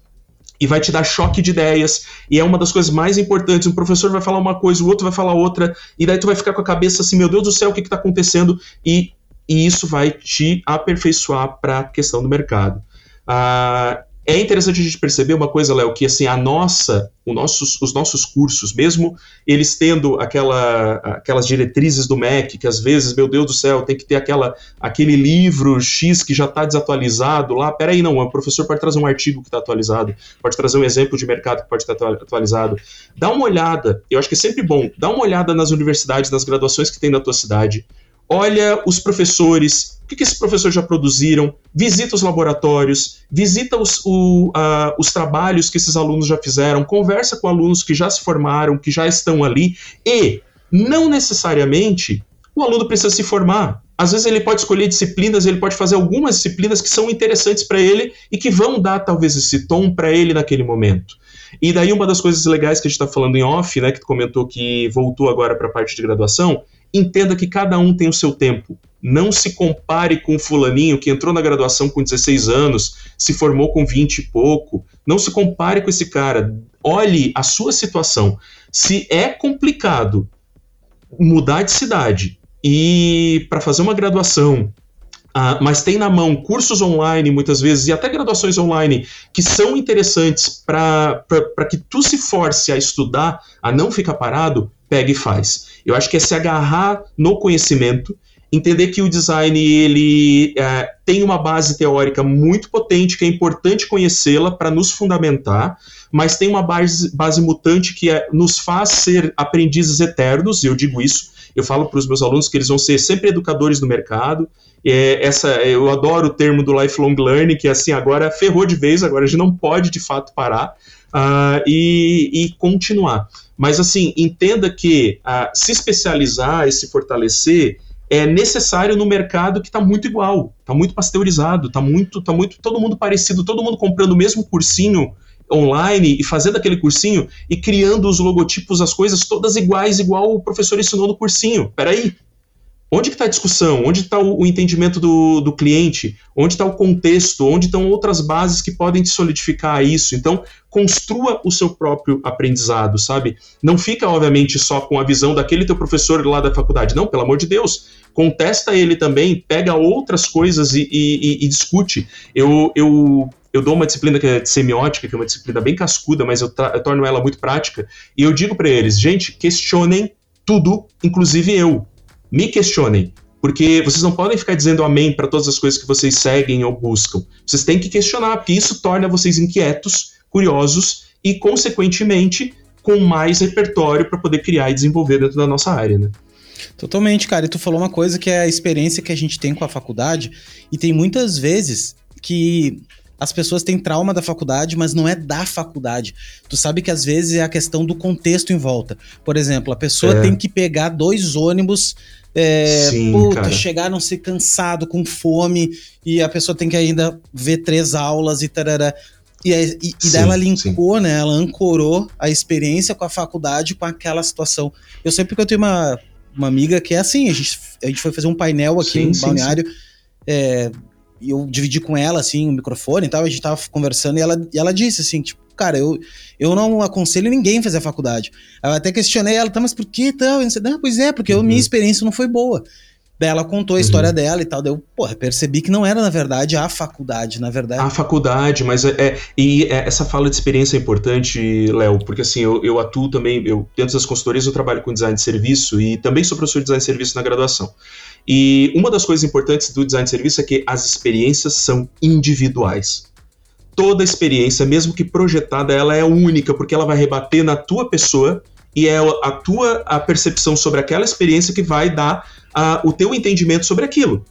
e vai te dar choque de ideias, e é uma das coisas mais importantes. Um professor vai falar uma coisa, o outro vai falar outra, e daí tu vai ficar com a cabeça assim, meu Deus do céu, o que está acontecendo? E, e, isso vai te aperfeiçoar para a questão do mercado. Ah, é interessante a gente perceber uma coisa, Léo, que assim, a nossa, nossos, os nossos cursos, mesmo eles tendo aquela, aquelas diretrizes do MEC, que às vezes, meu Deus do céu, tem que ter aquela, aquele livro X que já está desatualizado lá. Peraí, não, o professor pode trazer um artigo que está atualizado, pode trazer um exemplo de mercado que pode estar atualizado. Dá uma olhada, eu acho que é sempre bom, dá uma olhada nas universidades, nas graduações que tem na tua cidade olha os professores, o que, que esses professores já produziram, visita os laboratórios, visita os, o, uh, os trabalhos que esses alunos já fizeram, conversa com alunos que já se formaram, que já estão ali, e não necessariamente o aluno precisa se formar. Às vezes ele pode escolher disciplinas, ele pode fazer algumas disciplinas que são interessantes para ele e que vão dar talvez esse tom para ele naquele momento. E daí uma das coisas legais que a gente está falando em off, né, que tu comentou que voltou agora para a parte de graduação, entenda que cada um tem o seu tempo. Não se compare com o fulaninho que entrou na graduação com 16 anos, se formou com 20 e pouco. Não se compare com esse cara. Olhe a sua situação. Se é complicado mudar de cidade e para fazer uma graduação Uh, mas tem na mão cursos online, muitas vezes, e até graduações online, que são interessantes para que tu se force a estudar, a não ficar parado, pega e faz. Eu acho que é se agarrar no conhecimento, entender que o design ele é, tem uma base teórica muito potente, que é importante conhecê-la para nos fundamentar, mas tem uma base, base mutante que é, nos faz ser aprendizes eternos, e eu digo isso, eu falo para os meus alunos que eles vão ser sempre educadores do mercado, é, essa, eu adoro o termo do lifelong learning, que assim, agora ferrou de vez, agora a gente não pode de fato parar uh, e, e, continuar. Mas assim, entenda que uh, se especializar e se fortalecer é necessário no mercado que está muito igual, está muito pasteurizado, está muito, tá muito todo mundo parecido, todo mundo comprando o mesmo cursinho online e fazendo aquele cursinho e criando os logotipos, as coisas todas iguais, igual o professor ensinou no cursinho. Peraí, Onde está a discussão? Onde está o, o, entendimento do, do cliente? Onde está o contexto? Onde estão outras bases que podem te solidificar isso? Então, construa o seu próprio aprendizado, sabe? Não fica, obviamente, só com a visão daquele teu professor lá da faculdade. Não, pelo amor de Deus. Contesta ele também, pega outras coisas e, e, e discute. Eu, eu eu dou uma disciplina que é de semiótica, que é uma disciplina bem cascuda, mas eu, eu torno ela muito prática, e eu digo para eles, gente, questionem tudo, inclusive eu me questionem. Porque vocês não podem ficar dizendo amém para todas as coisas que vocês seguem ou buscam. Vocês têm que questionar, porque isso torna vocês inquietos, curiosos e, consequentemente, com mais repertório para poder criar e desenvolver dentro da nossa área, né? Totalmente, cara. E tu falou uma coisa que é a experiência que a gente tem com a faculdade, e tem muitas vezes que as pessoas têm trauma da faculdade, mas não é da faculdade. Tu sabe que às vezes é a questão do contexto em volta. Por exemplo, a pessoa é. tem que pegar dois ônibus é, Sim, puta, cara. chegar não ser cansado, com fome, e a pessoa tem que ainda ver três aulas e tarará. E, e, e sim, daí ela linkou, sim. né? Ela ancorou a experiência com a faculdade com aquela situação. Eu sempre que eu tenho uma, uma amiga que é assim, a gente, a gente foi fazer um painel aqui sim, em Balneário. É, e eu dividi com ela, assim, o microfone e tal, a gente tava conversando e ela, e ela disse, assim, tipo, cara, eu, eu não aconselho ninguém a fazer a faculdade. Eu até questionei ela, tá, mas por que tal? Não, pois é, porque uhum. a minha experiência não foi boa. Daí ela contou a história uhum. dela e tal. Daí eu, porra, percebi que não era, na verdade, a faculdade, na verdade. A faculdade, mas é. é e é, essa fala de experiência é importante, Léo, porque assim, eu, eu atuo também, eu, dentro das consultorias, eu trabalho com design de serviço e também sou professor de design de serviço na graduação. E uma das coisas importantes do design de serviço é que as experiências são individuais. Toda experiência, mesmo que projetada, ela é única, porque ela vai rebater na tua pessoa e é a tua a percepção sobre aquela experiência que vai dar o teu entendimento sobre aquilo.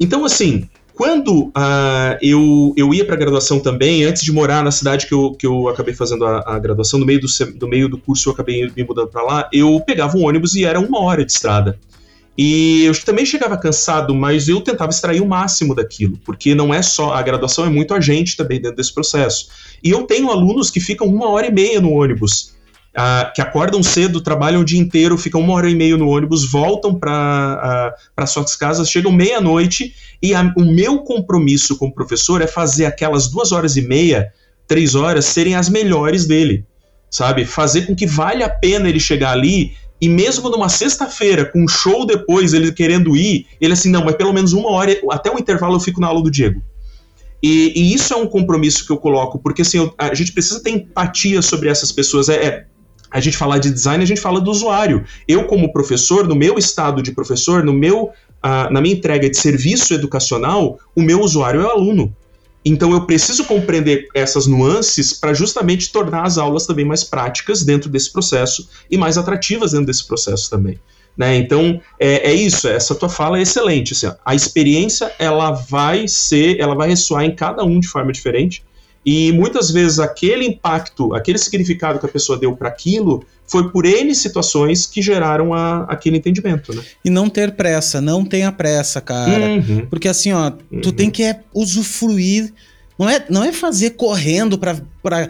Então, assim, quando uh, eu, eu ia para a graduação também, antes de morar na cidade que eu, que eu acabei fazendo a, a graduação, no meio do, do meio do curso eu acabei me mudando para lá, eu pegava um ônibus e era uma hora de estrada. E eu também chegava cansado, mas eu tentava extrair o máximo daquilo, porque não é só. A graduação é muito agente também dentro desse processo. E eu tenho alunos que ficam uma hora e meia no ônibus, uh, que acordam cedo, trabalham o dia inteiro, ficam uma hora e meia no ônibus, voltam para uh, suas casas, chegam meia-noite, e a, o meu compromisso como professor é fazer aquelas duas horas e meia, três horas, serem as melhores dele. Sabe? Fazer com que vale a pena ele chegar ali e mesmo numa sexta-feira, com um show depois, ele querendo ir, ele assim, não, mas pelo menos uma hora, até o intervalo eu fico na aula do Diego. E, e isso é um compromisso que eu coloco, porque assim, eu, a gente precisa ter empatia sobre essas pessoas. É, é, a gente falar de design, a gente fala do usuário. Eu, como professor, no meu estado de professor, no meu, uh, na minha entrega de serviço educacional, o meu usuário é o aluno. Então eu preciso compreender essas nuances para justamente tornar as aulas também mais práticas dentro desse processo e mais atrativas dentro desse processo também. Né? Então, é, é, isso, essa tua fala é excelente. Assim, a experiência, ela vai ser, ela vai ressoar em cada um de forma diferente, e muitas vezes aquele impacto, aquele significado que a pessoa deu para aquilo, foi por N situações que geraram a, aquele entendimento, né? E não ter pressa, não tenha pressa, cara. Uhum. Porque assim, ó, uhum. tu tem que é, usufruir, não é, não é fazer correndo pra, pra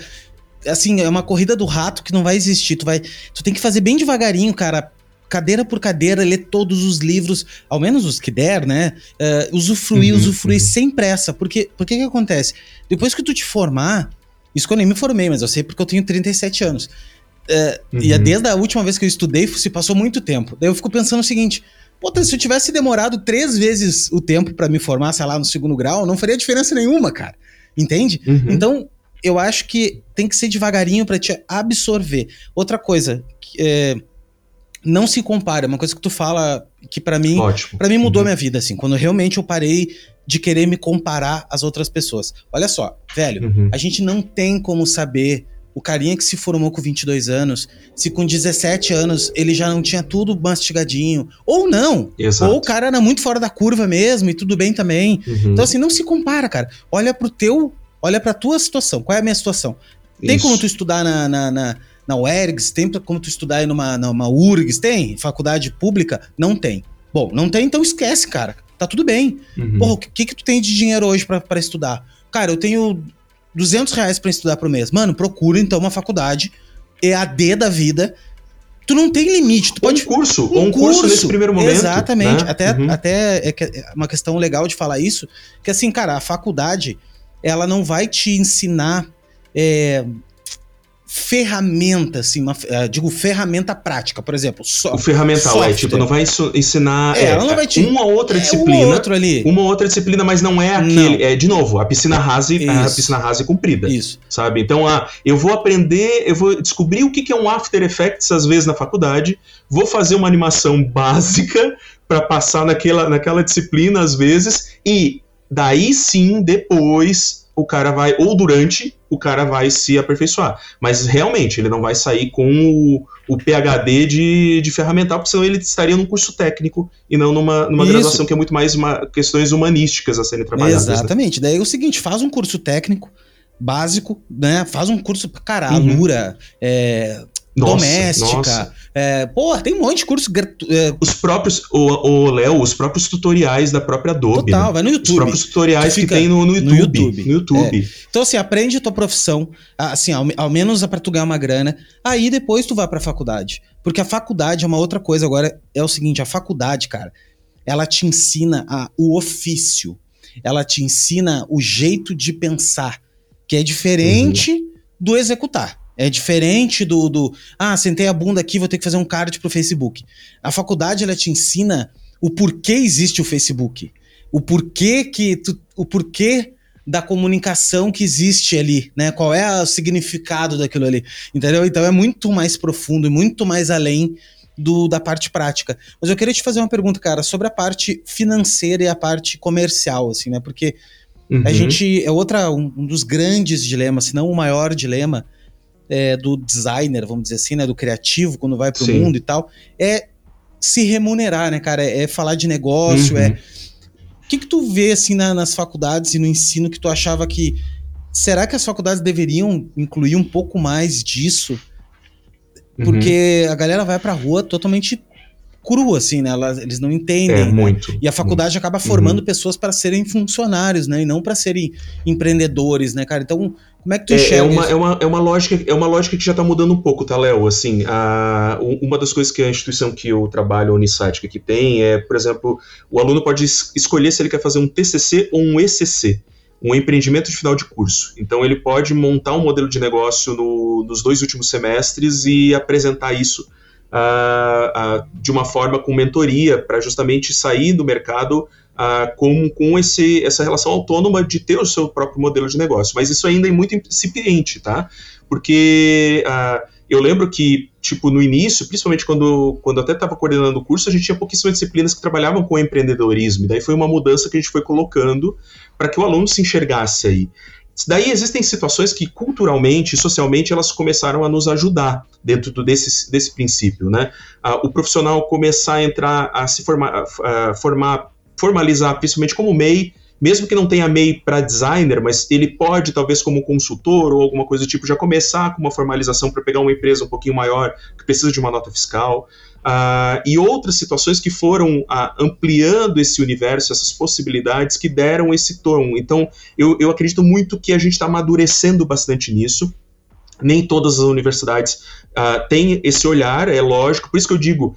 assim, é uma corrida do rato que não vai existir. Tu vai, tu tem que fazer bem devagarinho, cara cadeira por cadeira, ler todos os livros, ao menos os que der, né? Uh, usufruir, uhum, usufruir uhum. sem pressa. Porque o que que acontece? Depois que tu te formar, isso que eu nem me formei, mas eu sei porque eu tenho 37 anos. Uh, uhum. E desde a última vez que eu estudei, se passou muito tempo. Daí eu fico pensando o seguinte: Puta, se eu tivesse demorado três vezes o tempo para me formar, sei lá, no segundo grau, não faria diferença nenhuma, cara. Entende? Uhum. Então, eu acho que tem que ser devagarinho para te absorver. Outra coisa, é, não se compara. É uma coisa que tu fala que para mim, para mim mudou uhum. minha vida assim, quando realmente eu parei de querer me comparar às outras pessoas. Olha só, velho, uhum. a gente não tem como saber o carinha que se formou com 22 anos, se com 17 anos ele já não tinha tudo mastigadinho, ou não. Exato. Ou o cara era muito fora da curva mesmo e tudo bem também. Uhum. Então assim, não se compara, cara. Olha pro teu, olha pra tua situação. Qual é a minha situação? Tem Isso. como tu estudar na, na, na na UERGS, tem como tu estudar aí numa, numa URGS? Tem? Faculdade pública? Não tem. Bom, não tem, então esquece, cara. Tá tudo bem. Uhum. Porra, o que, que tu tem de dinheiro hoje para estudar? Cara, eu tenho 200 reais pra estudar por mês. Mano, procura então uma faculdade EAD da vida. Tu não tem limite. Tu pode... Um curso, um, um curso, curso nesse primeiro momento. Exatamente. Né? Até, uhum. até é, é uma questão legal de falar isso, que assim, cara, a faculdade, ela não vai te ensinar é, ferramenta, assim, uma, uh, digo ferramenta prática, por exemplo. So, o ferramental software. é tipo, não vai ensinar é, é, ela não vai te, uma outra é, disciplina, uma outra, ali. uma outra disciplina, mas não é aquele, não. é de novo, a piscina rasa, a piscina rasa comprida. Isso. Sabe? Então, ah, eu vou aprender, eu vou descobrir o que é um After Effects às vezes na faculdade, vou fazer uma animação <laughs> básica para passar naquela, naquela disciplina às vezes e daí sim, depois o cara vai, ou durante, o cara vai se aperfeiçoar. Mas realmente, ele não vai sair com o, o PHD de, de ferramental, porque senão ele estaria num curso técnico e não numa, numa graduação que é muito mais uma, questões humanísticas a serem trabalhadas. Né? Exatamente. Né? Daí é o seguinte, faz um curso técnico básico, né? Faz um curso, cara, uhum. Alura, é, nossa, doméstica. Nossa. É, pô, tem um monte de curso. É, os próprios, o Léo, os próprios tutoriais da própria Adobe. Total, né? vai no YouTube. Os próprios tutoriais que tem no, no YouTube. No YouTube. No YouTube. É. Então, assim, aprende a tua profissão, assim, ao, ao menos para tu ganhar uma grana. Aí depois tu vai pra faculdade. Porque a faculdade é uma outra coisa. Agora é o seguinte: a faculdade, cara, ela te ensina a, o ofício. Ela te ensina o jeito de pensar, que é diferente uhum. do executar. É diferente do, do. Ah, sentei a bunda aqui, vou ter que fazer um card pro Facebook. A faculdade ela te ensina o porquê existe o Facebook. O porquê que. Tu, o porquê da comunicação que existe ali, né? Qual é o significado daquilo ali, entendeu? Então é muito mais profundo e muito mais além do, da parte prática. Mas eu queria te fazer uma pergunta, cara, sobre a parte financeira e a parte comercial, assim, né? Porque uhum. a gente é outra um, um dos grandes dilemas, se não o maior dilema é, do designer, vamos dizer assim, né, do criativo, quando vai pro Sim. mundo e tal, é se remunerar, né, cara? É, é falar de negócio, é uhum. é. O que, que tu vê, assim, na, nas faculdades e no ensino que tu achava que. Será que as faculdades deveriam incluir um pouco mais disso? Uhum. Porque uhum. a galera vai pra rua totalmente crua, assim, né? Elas, eles não entendem. É, né? muito. E a faculdade muito. acaba formando uhum. pessoas para serem funcionários, né? E não para serem empreendedores, né, cara? Então, como é que tu é, enxerga é uma, é uma, é uma lógica É uma lógica que já está mudando um pouco, tá, Léo? Assim, a, uma das coisas que a instituição que eu trabalho, a Unisat, que tem é, por exemplo, o aluno pode escolher se ele quer fazer um TCC ou um ECC um empreendimento de final de curso. Então ele pode montar um modelo de negócio no, nos dois últimos semestres e apresentar isso uh, uh, de uma forma com mentoria para justamente sair do mercado uh, com, com esse, essa relação autônoma de ter o seu próprio modelo de negócio. Mas isso ainda é muito incipiente, tá? Porque eu lembro que, tipo, no início, principalmente quando, quando até estava coordenando o curso, a gente tinha pouquíssimas disciplinas que trabalhavam com empreendedorismo. E daí foi uma mudança que a gente foi colocando para que o aluno se enxergasse aí. Daí existem situações que culturalmente, socialmente, elas começaram a nos ajudar dentro do, desse, desse princípio, né? Uh, o profissional começar a entrar, a se formar, uh, formar formalizar, principalmente como MEI, mesmo que não tenha MEI para designer, mas ele pode, talvez como consultor ou alguma coisa do tipo, já começar com uma formalização para pegar uma empresa um pouquinho maior que precisa de uma nota fiscal. Uh, e outras situações que foram uh, ampliando esse universo, essas possibilidades que deram esse tom. Então, eu, eu acredito muito que a gente está amadurecendo bastante nisso. Nem todas as universidades uh, têm esse olhar, é lógico, por isso que eu digo,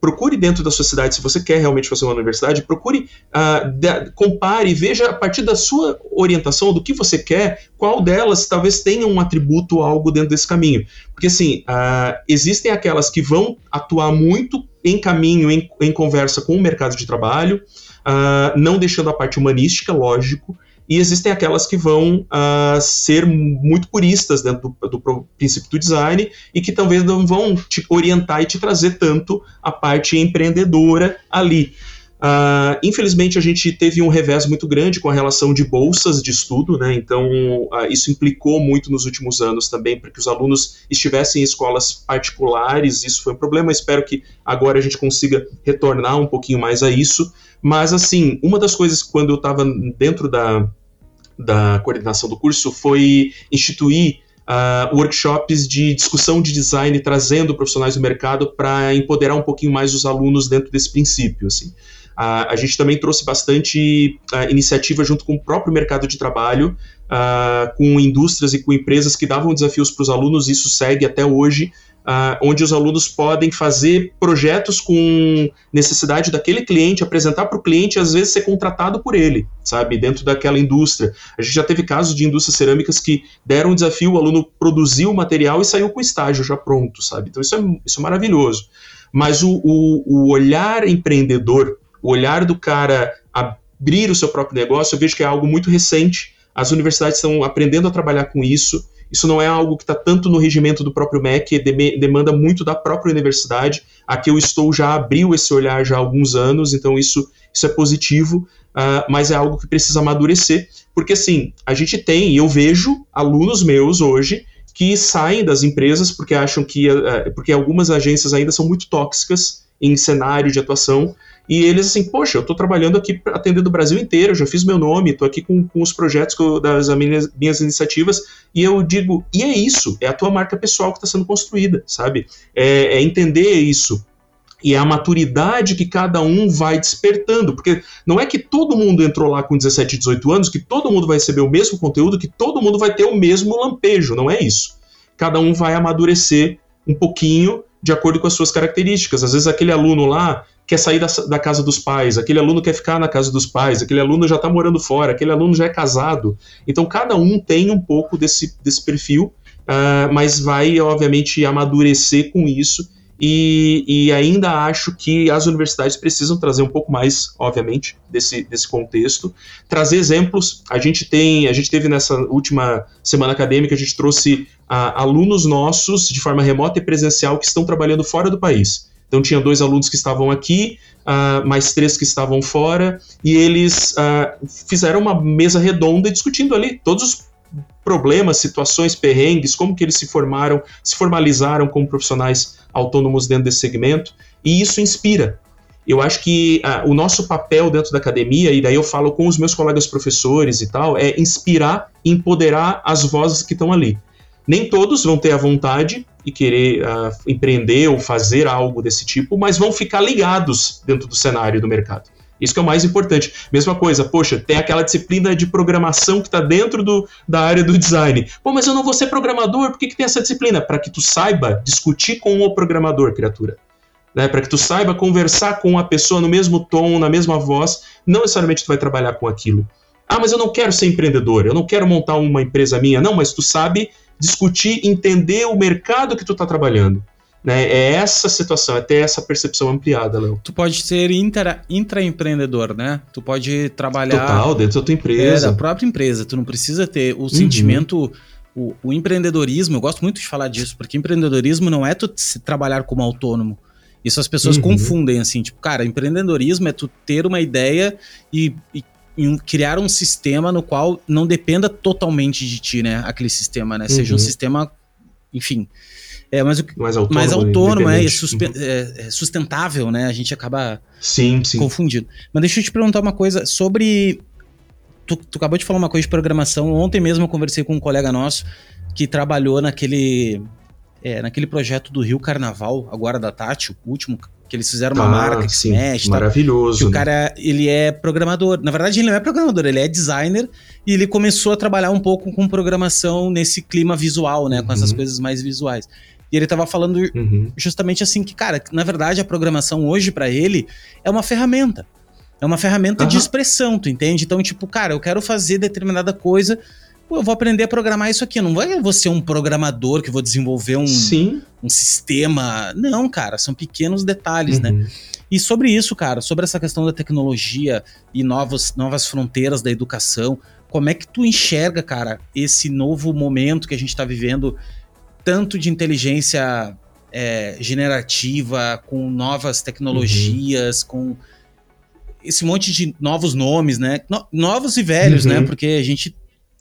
procure dentro da sociedade, se você quer realmente fazer uma universidade, procure, uh, de, compare, veja a partir da sua orientação, do que você quer, qual delas talvez tenha um atributo algo dentro desse caminho. Porque, assim, uh, existem aquelas que vão atuar muito em caminho, em, em conversa com o mercado de trabalho, uh, não deixando a parte humanística, lógico, e existem aquelas que vão uh, ser muito puristas dentro do, do, princípio do design e que talvez não vão te orientar e te trazer tanto a parte empreendedora ali. Uh, infelizmente, a gente teve um revés muito grande com a relação de bolsas de estudo, né? então uh, isso implicou muito nos últimos anos também para que os alunos estivessem em escolas particulares. Isso foi um problema. Espero que agora a gente consiga retornar um pouquinho mais a isso. Mas, assim, uma das coisas quando eu estava dentro da, da coordenação do curso foi instituir uh, workshops de discussão de design, trazendo profissionais do mercado para empoderar um pouquinho mais os alunos dentro desse princípio. Assim. Uh, a gente também trouxe bastante uh, iniciativa junto com o próprio mercado de trabalho, com indústrias e com empresas que davam desafios para os alunos, isso segue até hoje, Uh, onde os alunos podem fazer projetos com necessidade daquele cliente, apresentar para o cliente, às vezes ser contratado por ele, sabe, dentro daquela indústria. A gente já teve casos de indústrias cerâmicas que deram um desafio, o aluno produziu o material e saiu com o estágio já pronto, sabe. Então isso é, isso é maravilhoso. Mas o, o, o olhar empreendedor, o olhar do cara abrir o seu próprio negócio, eu vejo que é algo muito recente. As universidades estão aprendendo a trabalhar com isso. Isso não é algo que está tanto no regimento do próprio MEC, demanda muito da própria universidade. Aqui eu estou já abriu esse olhar já há alguns anos, então isso, isso é positivo, uh, mas é algo que precisa amadurecer, porque assim, a gente tem, e eu vejo alunos meus hoje que saem das empresas porque acham que, uh, porque algumas agências ainda são muito tóxicas em cenário de atuação, e eles assim, poxa, eu estou trabalhando aqui atendendo o Brasil inteiro, já fiz meu nome, estou aqui com, com, os projetos eu, das minhas, minhas, iniciativas, e eu digo, e é isso, é a tua marca pessoal que está sendo construída, sabe? É, é entender isso. E é a maturidade que cada um vai despertando, porque não é que todo mundo entrou lá com 17, 18 anos, que todo mundo vai receber o mesmo conteúdo, que todo mundo vai ter o mesmo lampejo, não é isso. Cada um vai amadurecer um pouquinho de acordo com as suas características. Às vezes aquele aluno lá quer sair da, da, casa dos pais, aquele aluno quer ficar na casa dos pais, aquele aluno já está morando fora, aquele aluno já é casado. Então, cada um tem um pouco desse, desse perfil, uh, mas vai, obviamente, amadurecer com isso. E, e, ainda acho que as universidades precisam trazer um pouco mais, obviamente, desse, desse contexto. Trazer exemplos. A gente tem, a gente teve nessa última semana acadêmica, a gente trouxe uh, alunos nossos de forma remota e presencial que estão trabalhando fora do país. Então tinha dois alunos que estavam aqui, uh, mais três que estavam fora, e eles uh, fizeram uma mesa redonda discutindo ali todos os problemas, situações, perrengues, como que eles se formaram, se formalizaram como profissionais autônomos dentro desse segmento, e isso inspira. Eu acho que uh, o nosso papel dentro da academia, e daí eu falo com os meus colegas professores e tal, é inspirar empoderar as vozes que estão ali. Nem todos vão ter a vontade e querer uh, empreender ou fazer algo desse tipo, mas vão ficar ligados dentro do cenário do mercado. Isso que é o mais importante. Mesma coisa, poxa, tem aquela disciplina de programação que está dentro do, da área do design. Pô, mas eu não vou ser programador, por que, que tem essa disciplina? Para que tu saiba discutir com o programador, criatura. Né, para que tu saiba conversar com a pessoa no mesmo tom, na mesma voz, não necessariamente tu vai trabalhar com aquilo. Ah, mas eu não quero ser empreendedor, eu não quero montar uma empresa minha. Não, mas tu sabe discutir, entender o mercado que tu está trabalhando. Né? É essa situação, é ter essa percepção ampliada, Léo. Tu pode ser intra, intraempreendedor, né? Tu pode trabalhar. Total, dentro da tua empresa. É, da própria empresa. Tu não precisa ter o uhum. sentimento. O, o, empreendedorismo, eu gosto muito de falar disso, porque empreendedorismo não é tu se trabalhar como autônomo. Isso as pessoas uhum. confundem, assim, tipo, cara, empreendedorismo é tu ter uma ideia e, e em criar um sistema no qual não dependa totalmente de ti, né? Aquele sistema, né? Uhum. Seja um uhum. sistema, enfim. É, mas o, mais autônomo, mais autônomo é, uhum. é, é, sustentável, né? A gente acaba sim, sim. confundido. Mas deixa eu te perguntar uma coisa sobre. Tu, tu acabou de falar uma coisa de programação. Ontem mesmo eu conversei com um colega nosso que trabalhou naquele. É, naquele projeto do Rio Carnaval, agora da Tati, o último que eles fizeram uma ah, marca que sim, se mexe. Maravilhoso. Que né? o cara, ele é programador. Na verdade, ele não é programador, ele é designer e ele começou a trabalhar um pouco com programação nesse clima visual, né? Com essas uhum. coisas mais visuais. E ele tava falando uhum. justamente assim que, cara, na verdade a programação hoje para ele é uma ferramenta. É uma ferramenta uhum. de expressão, tu entende? Então, tipo, cara, eu quero fazer determinada coisa Pô, eu vou aprender a programar isso aqui. Não vai vou ser um programador que vou desenvolver um, Sim. um sistema. Não, cara, são pequenos detalhes, né? uhum. né? E sobre isso, cara, sobre essa questão da tecnologia e novos, novas fronteiras da educação, como é que tu enxerga, cara, esse novo momento que a gente está vivendo, tanto de inteligência é, generativa, com novas tecnologias, uhum. com esse monte de novos nomes, né? No, novos e velhos, né? uhum. né? Porque a gente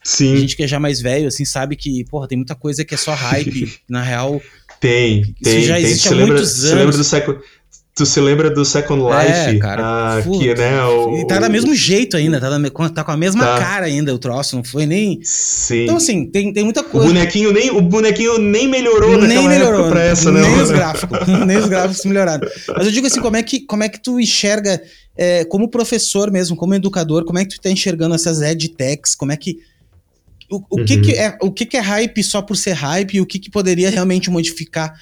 Sim. A gente que é já mais velho, assim, sabe que, porra, tem muita coisa que é só hype. <laughs> na real. Tem, tem. já tem. existe há lembra, muitos anos. lembra do século. Tu se lembra do Second é, Life? É, cara. Ah, que, né, o, e tá do mesmo jeito ainda, tá, da, tá com a mesma tá. cara ainda o troço, não foi nem. Sim. Então, assim, tem, tem muita coisa. O bonequinho nem, o bonequinho nem melhorou nem melhorou, pra essa, né? Nem os <laughs> gráficos. <laughs> nem os gráficos melhoraram. Mas eu digo assim, como é que, como é que tu enxerga, é, como professor mesmo, como educador, como é que tu tá enxergando essas edtechs? Como é que o, o, uhum. que, que, é, o que, que é hype só por ser hype e o que, que poderia realmente modificar?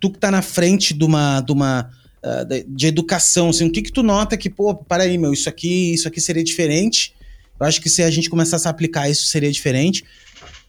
Tu que tá na frente de uma. De uma uh, de educação, assim, o que que tu nota que, pô, para aí, meu, isso aqui, isso aqui seria diferente. Eu acho que se a gente começasse a aplicar isso seria diferente.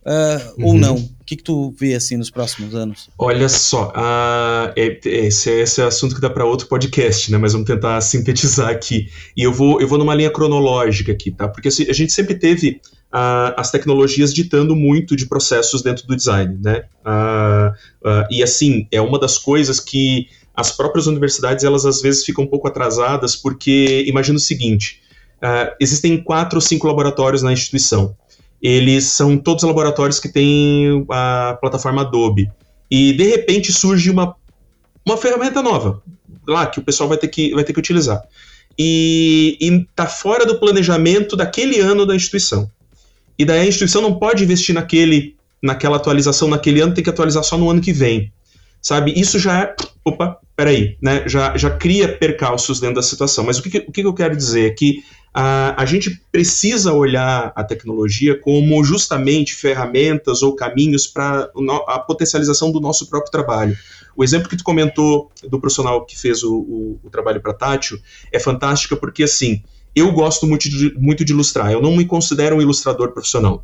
Uh, uhum. Ou não? O que, que tu vê assim nos próximos anos? Olha só, uh, esse, esse é assunto que dá para outro podcast, né? Mas vamos tentar <laughs> sintetizar aqui. E eu vou, eu vou numa linha cronológica aqui, tá? Porque assim, a gente sempre teve uh, as tecnologias ditando muito de processos dentro do design, né? Uh, uh, e assim, é uma das coisas que as próprias universidades, elas às vezes ficam um pouco atrasadas, porque imagina o seguinte, existem quatro ou cinco laboratórios na instituição. Eles são todos laboratórios que têm a plataforma Adobe. E, de repente, surge uma, uma ferramenta nova, lá, que o pessoal vai ter que, vai ter que utilizar. E está fora do planejamento daquele ano da instituição. E daí a instituição não pode investir naquele, naquela atualização naquele ano, tem que atualizar só no ano que vem. Sabe? Isso já é. Opa, peraí, né? Já, já cria percalços dentro da situação. Mas o que, o que eu quero dizer é que a, a gente precisa olhar a tecnologia como justamente ferramentas ou caminhos para a potencialização do nosso próprio trabalho. O exemplo que tu comentou do profissional que fez o, o, o trabalho para Tátil é fantástico porque, assim, eu gosto muito de, muito de ilustrar. Eu não me considero um ilustrador profissional,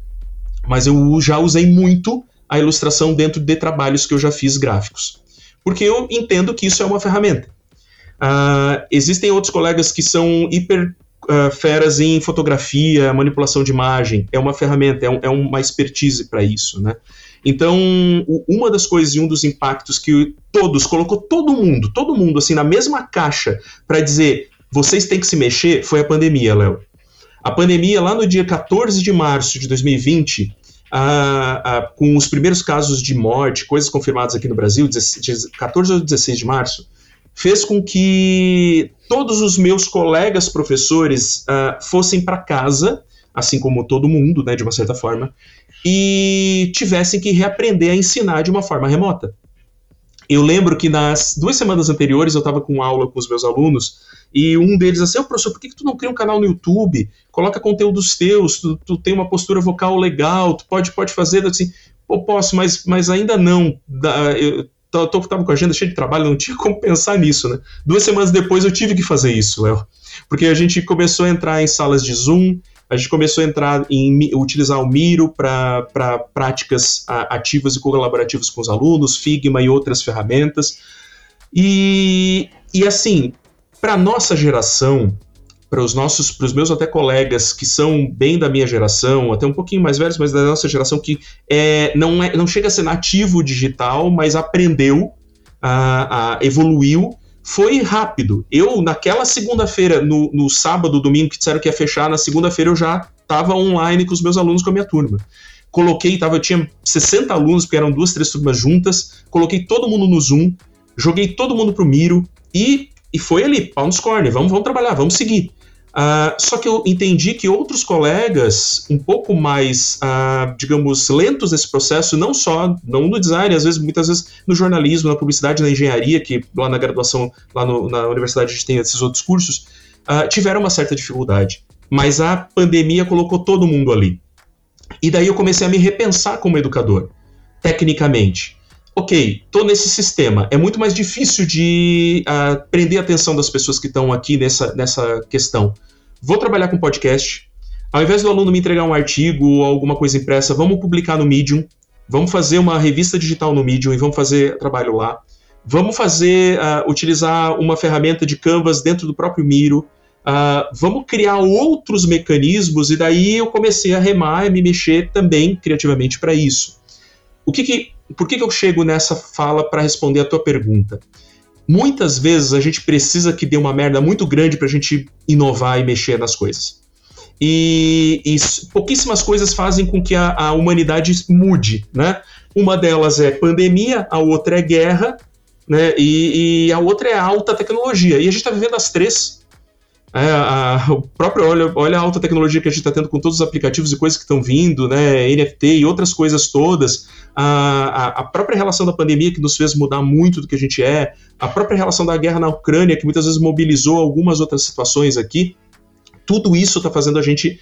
mas eu já usei muito a ilustração dentro de trabalhos que eu já fiz gráficos, porque eu entendo que isso é uma ferramenta. Uh, existem outros colegas que são hiper uh, feras em fotografia, manipulação de imagem, é uma ferramenta, é, um, é uma expertise para isso, né? Então, uma das coisas e um dos impactos que todos, colocou todo mundo, todo mundo assim na mesma caixa para dizer vocês têm que se mexer, foi a pandemia, Léo. A pandemia, lá no dia 14 de março de 2020, a, a, com os primeiros casos de morte, coisas confirmadas aqui no Brasil, 14 ou 16 de março, fez com que todos os meus colegas professores uh, fossem para casa, assim como todo mundo, né, de uma certa forma, e tivessem que reaprender a ensinar de uma forma remota. Eu lembro que nas duas semanas anteriores eu estava com aula com os meus alunos e um deles assim, oh, professor, por que, que tu não cria um canal no YouTube? Coloca conteúdos teus, tu, tu tem uma postura vocal legal, tu pode, pode fazer assim, pô, posso, mas, mas ainda não. Eu tô, tava com a agenda cheia de trabalho, não tinha <laughs> como pensar nisso, né? Duas semanas depois eu tive que fazer isso, Léo. Porque a gente começou a entrar em salas de Zoom, a gente começou a entrar em utilizar o Miro para práticas ativas e colaborativas com os alunos, Figma e outras ferramentas. E, e assim, para nossa geração, para os nossos, para os meus até colegas que são bem da minha geração, até um pouquinho mais velhos, mas da nossa geração que é, não, é, não chega a ser nativo digital, mas aprendeu, a, a, evoluiu. Foi rápido. Eu, naquela segunda-feira, no, no sábado, domingo, que disseram que ia fechar, na segunda-feira eu já estava online com os meus alunos, com a minha turma. Coloquei, tava, eu tinha 60 alunos, porque eram duas, três turmas juntas, coloquei todo mundo no Zoom, joguei todo mundo pro Miro e, e foi ali, pau nos corne, vamos, vamos trabalhar, vamos seguir. Uh, só que eu entendi que outros colegas, um pouco mais, uh, digamos, lentos nesse processo, não só não no design, às vezes, muitas vezes no jornalismo, na publicidade, na engenharia, que lá na graduação, lá no, na universidade a gente tem esses outros cursos, uh, tiveram uma certa dificuldade. Mas a pandemia colocou todo mundo ali. E daí eu comecei a me repensar como educador, tecnicamente ok, tô nesse sistema. É muito mais difícil de uh, prender a atenção das pessoas que estão aqui nessa, nessa questão. Vou trabalhar com podcast. Ao invés do aluno me entregar um artigo ou alguma coisa impressa, vamos publicar no Medium. Vamos fazer uma revista digital no Medium e vamos fazer trabalho lá. Vamos fazer, uh, utilizar uma ferramenta de Canvas dentro do próprio Miro. Uh, vamos criar outros mecanismos e daí eu comecei a remar e me mexer também criativamente para isso. O que, que por que, que eu chego nessa fala para responder a tua pergunta? Muitas vezes a gente precisa que dê uma merda muito grande para a gente inovar e mexer nas coisas. E, e, pouquíssimas coisas fazem com que a, a humanidade mude, né? Uma delas é pandemia, a outra é guerra, né? E, e a outra é alta tecnologia. E a gente está vivendo as três é, a, o próprio, olha, olha a alta tecnologia que a gente está tendo com todos os aplicativos e coisas que estão vindo, né, NFT e outras coisas todas, a, a, própria relação da pandemia que nos fez mudar muito do que a gente é, a própria relação da guerra na Ucrânia que muitas vezes mobilizou algumas outras situações aqui, tudo isso está fazendo a gente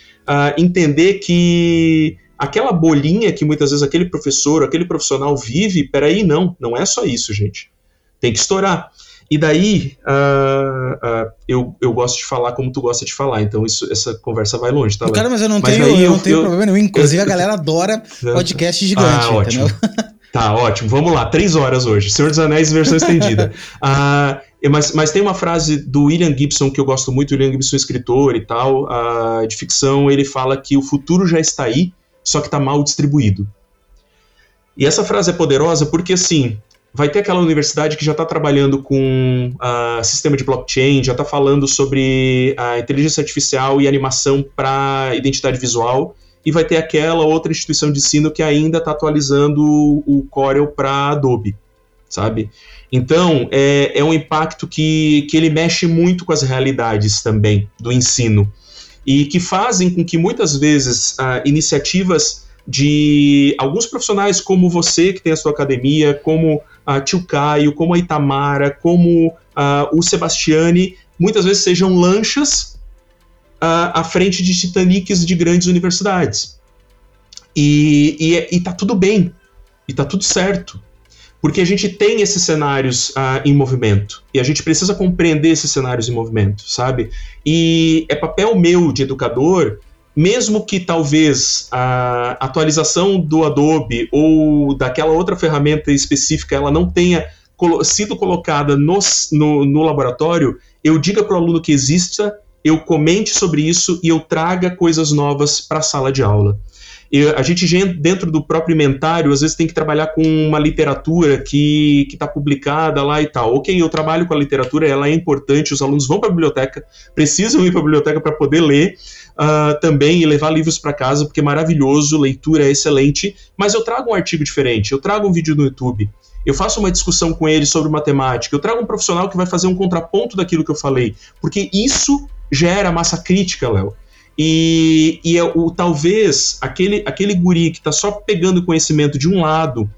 entender que aquela bolinha que muitas vezes aquele professor, aquele profissional vive, peraí, não, não é só isso, gente. Tem que estourar. E daí, uh, uh, eu, eu gosto de falar como tu gosta de falar, então isso, essa conversa vai longe, tá? Cara, mas eu não mas tenho, eu, eu não tenho eu, problema nenhum. Inclusive, a <laughs> galera adora podcast gigante, ah, ótimo. <laughs> Tá, ótimo. Vamos lá, três horas hoje. Senhor dos Anéis, versão estendida. Uh, <laughs> mas, mas tem uma frase do William Gibson que eu gosto muito, William Gibson, escritor e tal, de ficção, ele fala que o futuro já está aí, só que está mal distribuído. E essa frase é poderosa porque, assim, vai ter aquela universidade que já está trabalhando com uh, sistema de blockchain, já está falando sobre a inteligência artificial e animação para identidade visual, e vai ter aquela outra instituição de ensino que ainda está atualizando o Corel para Adobe, sabe? Então, é, é um impacto que, que ele mexe muito com as realidades também do ensino, e que fazem com que muitas vezes uh, iniciativas de alguns profissionais como você, que tem a sua academia, como a Tio Caio, como a Itamara, como o Sebastiani, muitas vezes sejam lanchas à frente de titanics de grandes universidades. E, e, e tá tudo bem, e tá tudo certo. Porque a gente tem esses cenários uh, em movimento. E a gente precisa compreender esses cenários em movimento, sabe? E é papel meu de educador mesmo que talvez a atualização do Adobe ou daquela outra ferramenta específica ela não tenha colo sido colocada no, no, no laboratório, eu diga para o aluno que exista, eu comente sobre isso e eu traga coisas novas para a sala de aula. E a gente, dentro do próprio inventário, às vezes tem que trabalhar com uma literatura que está publicada lá e tal. Ok, eu trabalho com a literatura, ela é importante, os alunos vão para a biblioteca, precisam ir para a biblioteca para poder ler, uh, também e levar livros para casa, porque é maravilhoso, leitura é excelente, mas eu trago um artigo diferente, eu trago um vídeo no YouTube, eu faço uma discussão com ele sobre matemática, eu trago um profissional que vai fazer um contraponto daquilo que eu falei, porque isso gera massa crítica, Léo. E, e é o, talvez aquele, aquele guri que está só pegando conhecimento de um lado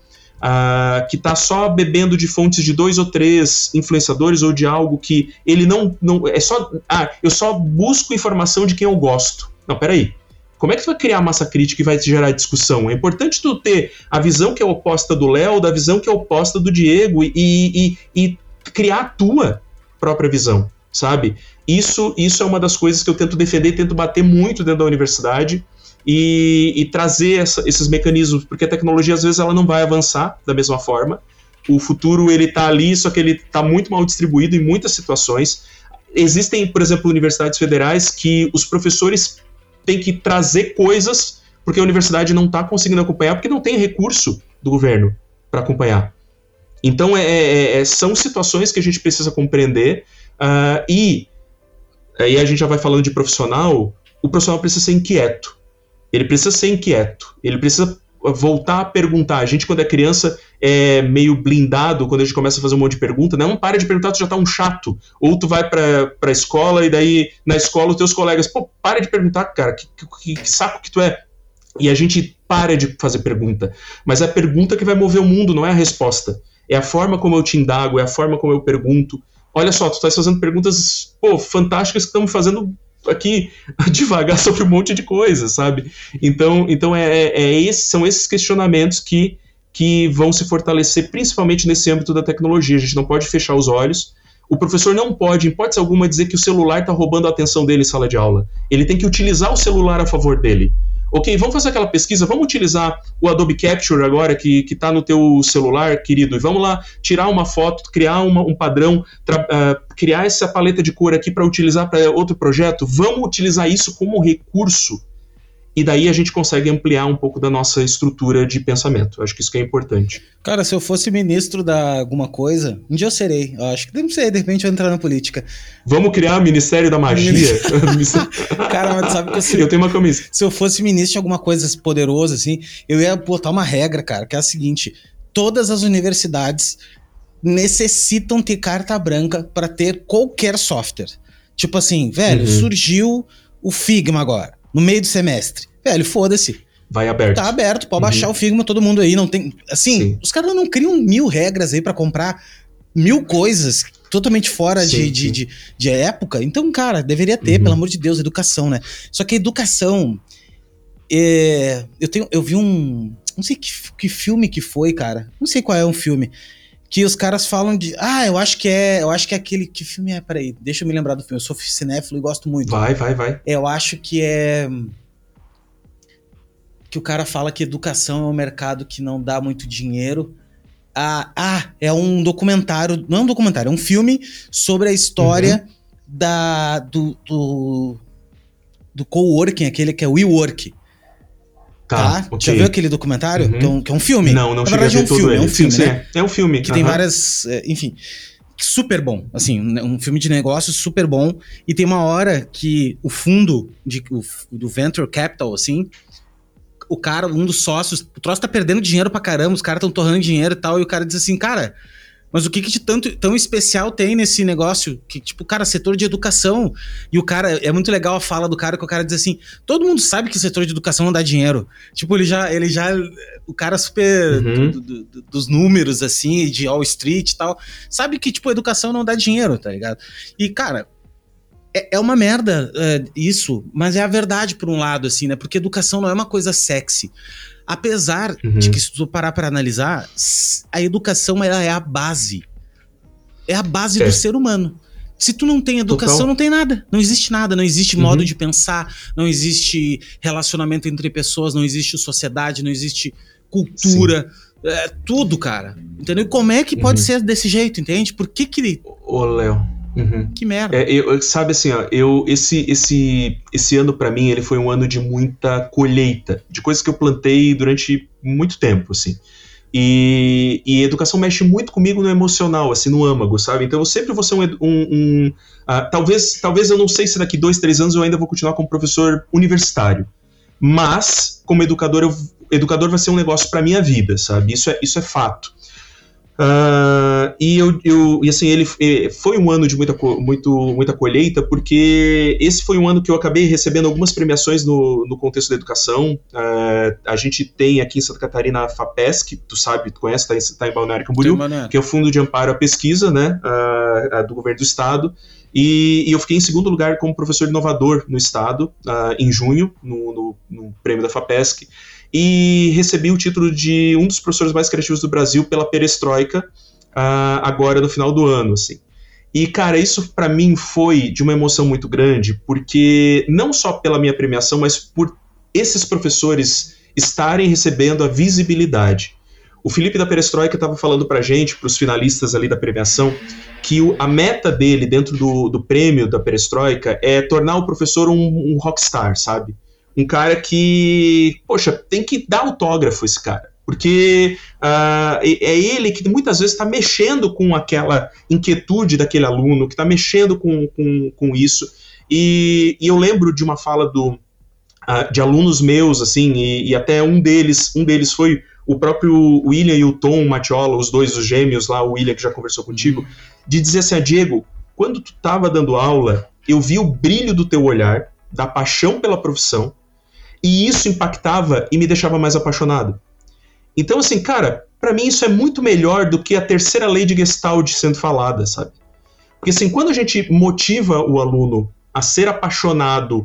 uh, que está só bebendo de fontes de dois ou três influenciadores ou de algo que ele não, não. É só. Ah, eu só busco informação de quem eu gosto. Não, peraí. Como é que tu vai criar massa crítica e vai gerar discussão? É importante tu ter a visão que é oposta do Léo, da visão que é oposta do Diego e, e, e criar a tua própria visão, sabe? Isso, isso é uma das coisas que eu tento defender, tento bater muito dentro da universidade e, e trazer essa, esses mecanismos, porque a tecnologia às vezes ela não vai avançar da mesma forma. O futuro ele está ali, só que ele está muito mal distribuído em muitas situações. Existem, por exemplo, universidades federais que os professores têm que trazer coisas porque a universidade não está conseguindo acompanhar, porque não tem recurso do governo para acompanhar. Então, é, é, é, são situações que a gente precisa compreender uh, e aí a gente já vai falando de profissional, o profissional precisa ser inquieto. Ele precisa ser inquieto. Ele precisa voltar a perguntar. A gente, quando é criança, é meio blindado quando a gente começa a fazer um monte de pergunta. Não para de perguntar, tu já tá um chato. Ou tu vai pra, pra escola e daí na escola os teus colegas, pô, para de perguntar, cara, que, que, que saco que tu é. E a gente para de fazer pergunta. Mas é a pergunta que vai mover o mundo, não é a resposta. É a forma como eu te indago, é a forma como eu pergunto. Olha só, tu estás fazendo perguntas, pô, fantásticas que estamos fazendo aqui <laughs> devagar sobre um monte de coisa, sabe? Então, então é, é, é esse, são esses questionamentos que, que vão se fortalecer, principalmente nesse âmbito da tecnologia. A gente não pode fechar os olhos. O professor não pode, em hipótese alguma, dizer que o celular está roubando a atenção dele em sala de aula. Ele tem que utilizar o celular a favor dele ok, vamos fazer aquela pesquisa, vamos utilizar o Adobe Capture agora que está no teu celular, querido, e vamos lá tirar uma foto, criar uma, um padrão, uh, criar essa paleta de cor aqui para utilizar para outro projeto. Vamos utilizar isso como recurso e daí a gente consegue ampliar um pouco da nossa estrutura de pensamento. Acho que isso que é importante. Cara, se eu fosse ministro da alguma coisa, um dia eu serei. Eu acho que não sei, de repente eu entrar na política. Vamos criar o Ministério da Magia. <laughs> Cara, mas sabe que se, eu tenho uma camisa. Se eu fosse ministro de alguma coisa poderosa assim, eu ia botar uma regra, cara, que é a seguinte: todas as universidades necessitam ter carta branca para ter qualquer software. Tipo assim, velho, uhum. surgiu o Figma agora no meio do semestre. Velho, foda-se. Vai aberto. Tá aberto, pode uhum. baixar o Figma todo mundo aí. Não tem. Assim, sim. os caras não criam mil regras aí para comprar mil coisas totalmente fora sim, de, de, de, de, época. Então, cara, deveria ter, uhum. pelo amor de Deus, educação, né? Só que a educação. É, eu, tenho, eu vi um. Não sei que, que filme que foi, cara. Não sei qual é um filme que os caras falam de. Ah, eu acho que é. Eu acho que é aquele. Que filme é? Peraí, deixa eu me lembrar do filme. Eu sou cinéfilo e gosto muito. Vai, vai, vai. Eu acho que é. Que o cara fala que educação é um mercado que não dá muito dinheiro. Ah, ah é um documentário. Não é um documentário, é um filme sobre a história uhum. da, do, do, do coworking, aquele que é o WeWork. Tá. tá? Okay. Já viu aquele documentário? Uhum. Que, é um, que, é um, filme? Não, não Na verdade, é um filme, é um filme, sim, né? É um filme. Que uhum. tem várias. É, enfim. Super bom. Assim, um filme de negócios super bom. E tem uma hora que o fundo de, o, do Venture Capital, assim, o cara, um dos sócios, o troço tá perdendo dinheiro pra caramba, os caras estão torrando dinheiro e tal, e o cara diz assim, cara, mas o que, que de tanto, tão especial tem nesse negócio? Que, tipo, cara, setor de educação. E o cara, é muito legal a fala do cara, que o cara diz assim: todo mundo sabe que o setor de educação não dá dinheiro. Tipo, ele já. Ele já o cara super uhum. do, do, do, dos números, assim, de Wall Street e tal. Sabe que, tipo, educação não dá dinheiro, tá ligado? E, cara, é, é uma merda é, isso, mas é a verdade por um lado, assim, né? Porque educação não é uma coisa sexy. Apesar uhum. de que, se tu parar para analisar, a educação ela é a base. É a base é. do ser humano. Se tu não tem educação, Total. não tem nada. Não existe nada. Não existe uhum. modo de pensar, não existe relacionamento entre pessoas, não existe sociedade, não existe cultura. É, tudo, cara. Entendeu? E como é que pode uhum. ser desse jeito, entende? Por que que. Ô, Léo, Uhum. Que merda. É, eu, sabe assim, ó, eu, esse, esse, esse ano para mim ele foi um ano de muita colheita, de coisas que eu plantei durante muito tempo, assim. E, e educação mexe muito comigo no emocional, assim, no âmago, sabe? Então eu sempre vou ser um. um, um uh, talvez, talvez eu não sei se daqui dois, três anos eu ainda vou continuar como professor universitário. Mas, como educador, eu, educador vai ser um negócio para minha vida, sabe? Isso é, isso é fato. Uh, e, eu, eu, e assim, ele foi um ano de muita, muito, muita colheita, porque esse foi um ano que eu acabei recebendo algumas premiações no, no contexto da educação. Uh, a gente tem aqui em Santa Catarina a FAPESC, tu sabe, tu conhece, está em, tá em Balneário Camboriú, que é o Fundo de Amparo à Pesquisa né, uh, do Governo do Estado. E, e, eu fiquei em segundo lugar como professor inovador no Estado, em junho, no, no, no prêmio da FAPESC e recebi o título de um dos professores mais criativos do Brasil pela Perestroika, uh, agora no final do ano, assim. E, cara, isso para mim foi de uma emoção muito grande, porque não só pela minha premiação, mas por esses professores estarem recebendo a visibilidade. O Felipe da Perestroika estava falando pra gente, para os finalistas ali da premiação, que o, a meta dele dentro do, do prêmio da Perestroika é tornar o professor um, um rockstar, sabe? Um cara que, poxa, tem que dar autógrafo esse cara. porque uh, é ele que muitas vezes está mexendo com aquela inquietude daquele aluno, que está mexendo com, com, com isso. E, e, eu lembro de uma fala do, uh, de alunos meus, assim, e, e, até um deles, um deles foi o próprio William e o Tom Matiola, os dois os gêmeos lá, o William que já conversou contigo, de dizer assim, ah, Diego, quando tu estava dando aula, eu vi o brilho do teu olhar, da paixão pela profissão, e isso impactava e me deixava mais apaixonado. Então, assim, cara, para mim isso é muito melhor do que a terceira lei de Gestalt sendo falada, sabe? Porque, assim, quando a gente motiva o aluno a ser apaixonado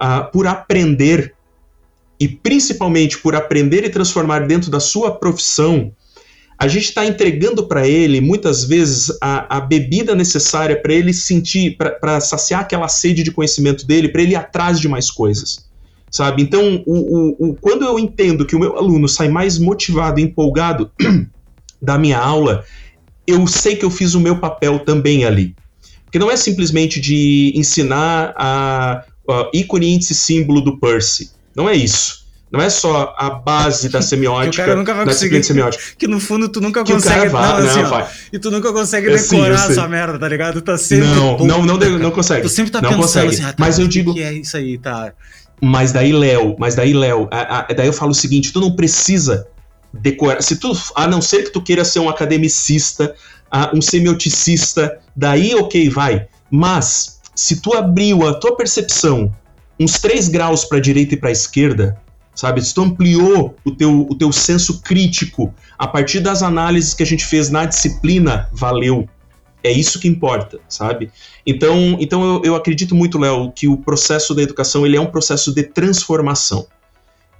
uh, por aprender, e principalmente por aprender e transformar dentro da sua profissão, a gente está entregando para ele, muitas vezes, a, a bebida necessária para ele sentir, para saciar aquela sede de conhecimento dele, para ele ir atrás de mais coisas sabe? Então, o, o, o, quando eu entendo que o meu aluno sai mais motivado e empolgado <clears throat> da minha aula, eu sei que eu fiz o meu papel também ali. Porque não é simplesmente de ensinar a, a ícone, índice, símbolo do Percy. Não é isso. Não é só a base da semiótica. <laughs> que o cara nunca vai conseguir. Semiótica. <laughs> Que, no fundo tu nunca que consegue. O cara vai, não, assim, não, E tu nunca consegue é, decorar sim, essa merda, tá ligado? Tu tá sempre. Não, não, não, não, não consegue. Tu sempre tá não pensando consegue. assim, ah, tá, mas eu digo. que é isso aí, tá? Mas daí, Léo, mas daí, Léo, daí eu falo o seguinte: tu não precisa decorar. Se tu, a não ser que tu queira ser um academicista, um semioticista, daí ok, vai. Mas se tu abriu a tua percepção uns 3 graus para a direita e para a esquerda, sabe? Se tu ampliou o teu, o teu senso crítico a partir das análises que a gente fez na disciplina, valeu. É isso que importa, sabe? Então, então eu, eu acredito muito, Léo, que o processo da educação ele é um processo de transformação.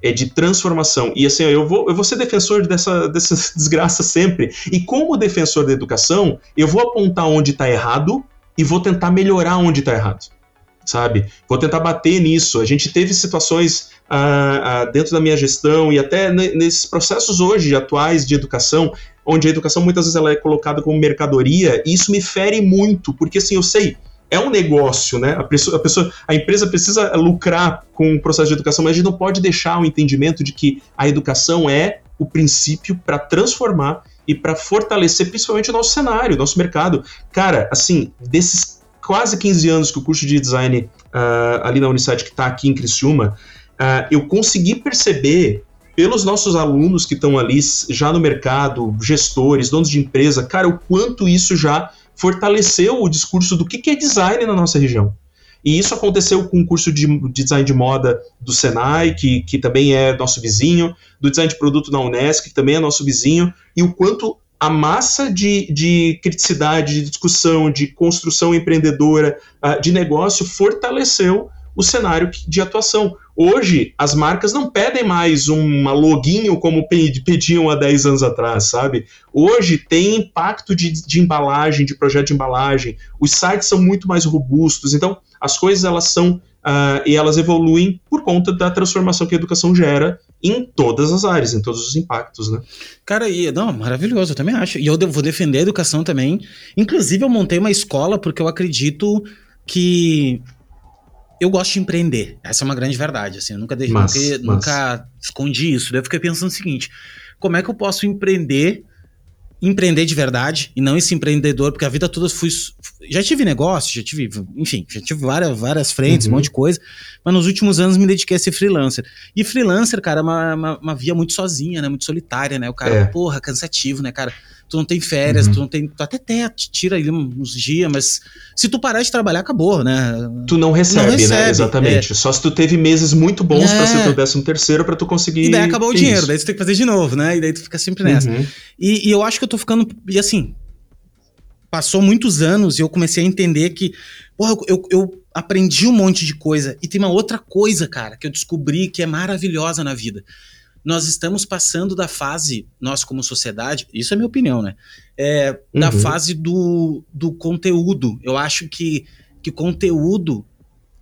É de transformação. E assim, eu vou, eu vou ser defensor dessa, dessa <laughs> desgraça sempre. E como defensor da educação, eu vou apontar onde está errado e vou tentar melhorar onde está errado. Sabe? Vou tentar bater nisso. A gente teve situações ah, ah, dentro da minha gestão e até nesses processos hoje atuais de educação onde a educação muitas vezes ela é colocada como mercadoria, e isso me fere muito, porque assim, eu sei, é um negócio, né? A pessoa, a, pessoa, a empresa precisa lucrar com o processo de educação, mas a gente não pode deixar o entendimento de que a educação é o princípio para transformar e para fortalecer principalmente o nosso cenário, o nosso mercado. Cara, assim, desses quase 15 anos que o curso de design uh, ali na Unisat que está aqui em Criciúma, uh, eu consegui perceber pelos nossos alunos que estão ali já no mercado, gestores, donos de empresa, cara, o quanto isso já fortaleceu o discurso do que, que é design na nossa região. E isso aconteceu com o curso de, de design de moda do Senai, que, que também é nosso vizinho, do design de produto na Unesc, que também é nosso vizinho, e o quanto a massa de, de criticidade, de discussão, de construção empreendedora, uh, de negócio fortaleceu o cenário de atuação. Hoje, as marcas não pedem mais uma login como pediam há 10 anos atrás, sabe? Hoje tem impacto de, de embalagem, de projeto de embalagem, os sites são muito mais robustos, então as coisas elas são Uh, e elas evoluem por conta da transformação que a educação gera em todas as áreas, em todos os impactos, né? Cara, e, não, maravilhoso, eu também acho. E eu vou defender a educação também. Inclusive, eu montei uma escola porque eu acredito que eu gosto de empreender. Essa é uma grande verdade. Assim, eu nunca, mas, nunca, mas... nunca escondi isso. Daí eu fiquei pensando o seguinte: como é que eu posso empreender, empreender de verdade, e não esse empreendedor, porque a vida toda fui. Já tive negócio, já tive, enfim, já tive várias, várias frentes, uhum. um monte de coisa, mas nos últimos anos me dediquei a ser freelancer. E freelancer, cara, é uma, uma, uma via muito sozinha, né? Muito solitária, né? O cara, é. porra, cansativo, né, cara? Tu não tem férias, uhum. tu não tem. Tu até te tira aí uns dias, mas se tu parar de trabalhar, acabou, né? Tu não recebe, não recebe né? Exatamente. É. Só se tu teve meses muito bons é. para ser teu décimo terceiro para tu conseguir. E daí acabou o dinheiro, isso. daí tu tem que fazer de novo, né? E daí tu fica sempre nessa. Uhum. E, e eu acho que eu tô ficando. E assim, passou muitos anos e eu comecei a entender que, porra, eu, eu, aprendi um monte de coisa. E tem uma outra coisa, cara, que eu descobri que é maravilhosa na vida nós estamos passando da fase, nós como sociedade, isso é minha opinião, né? É, uhum. Da fase do, do conteúdo. Eu acho que, que conteúdo,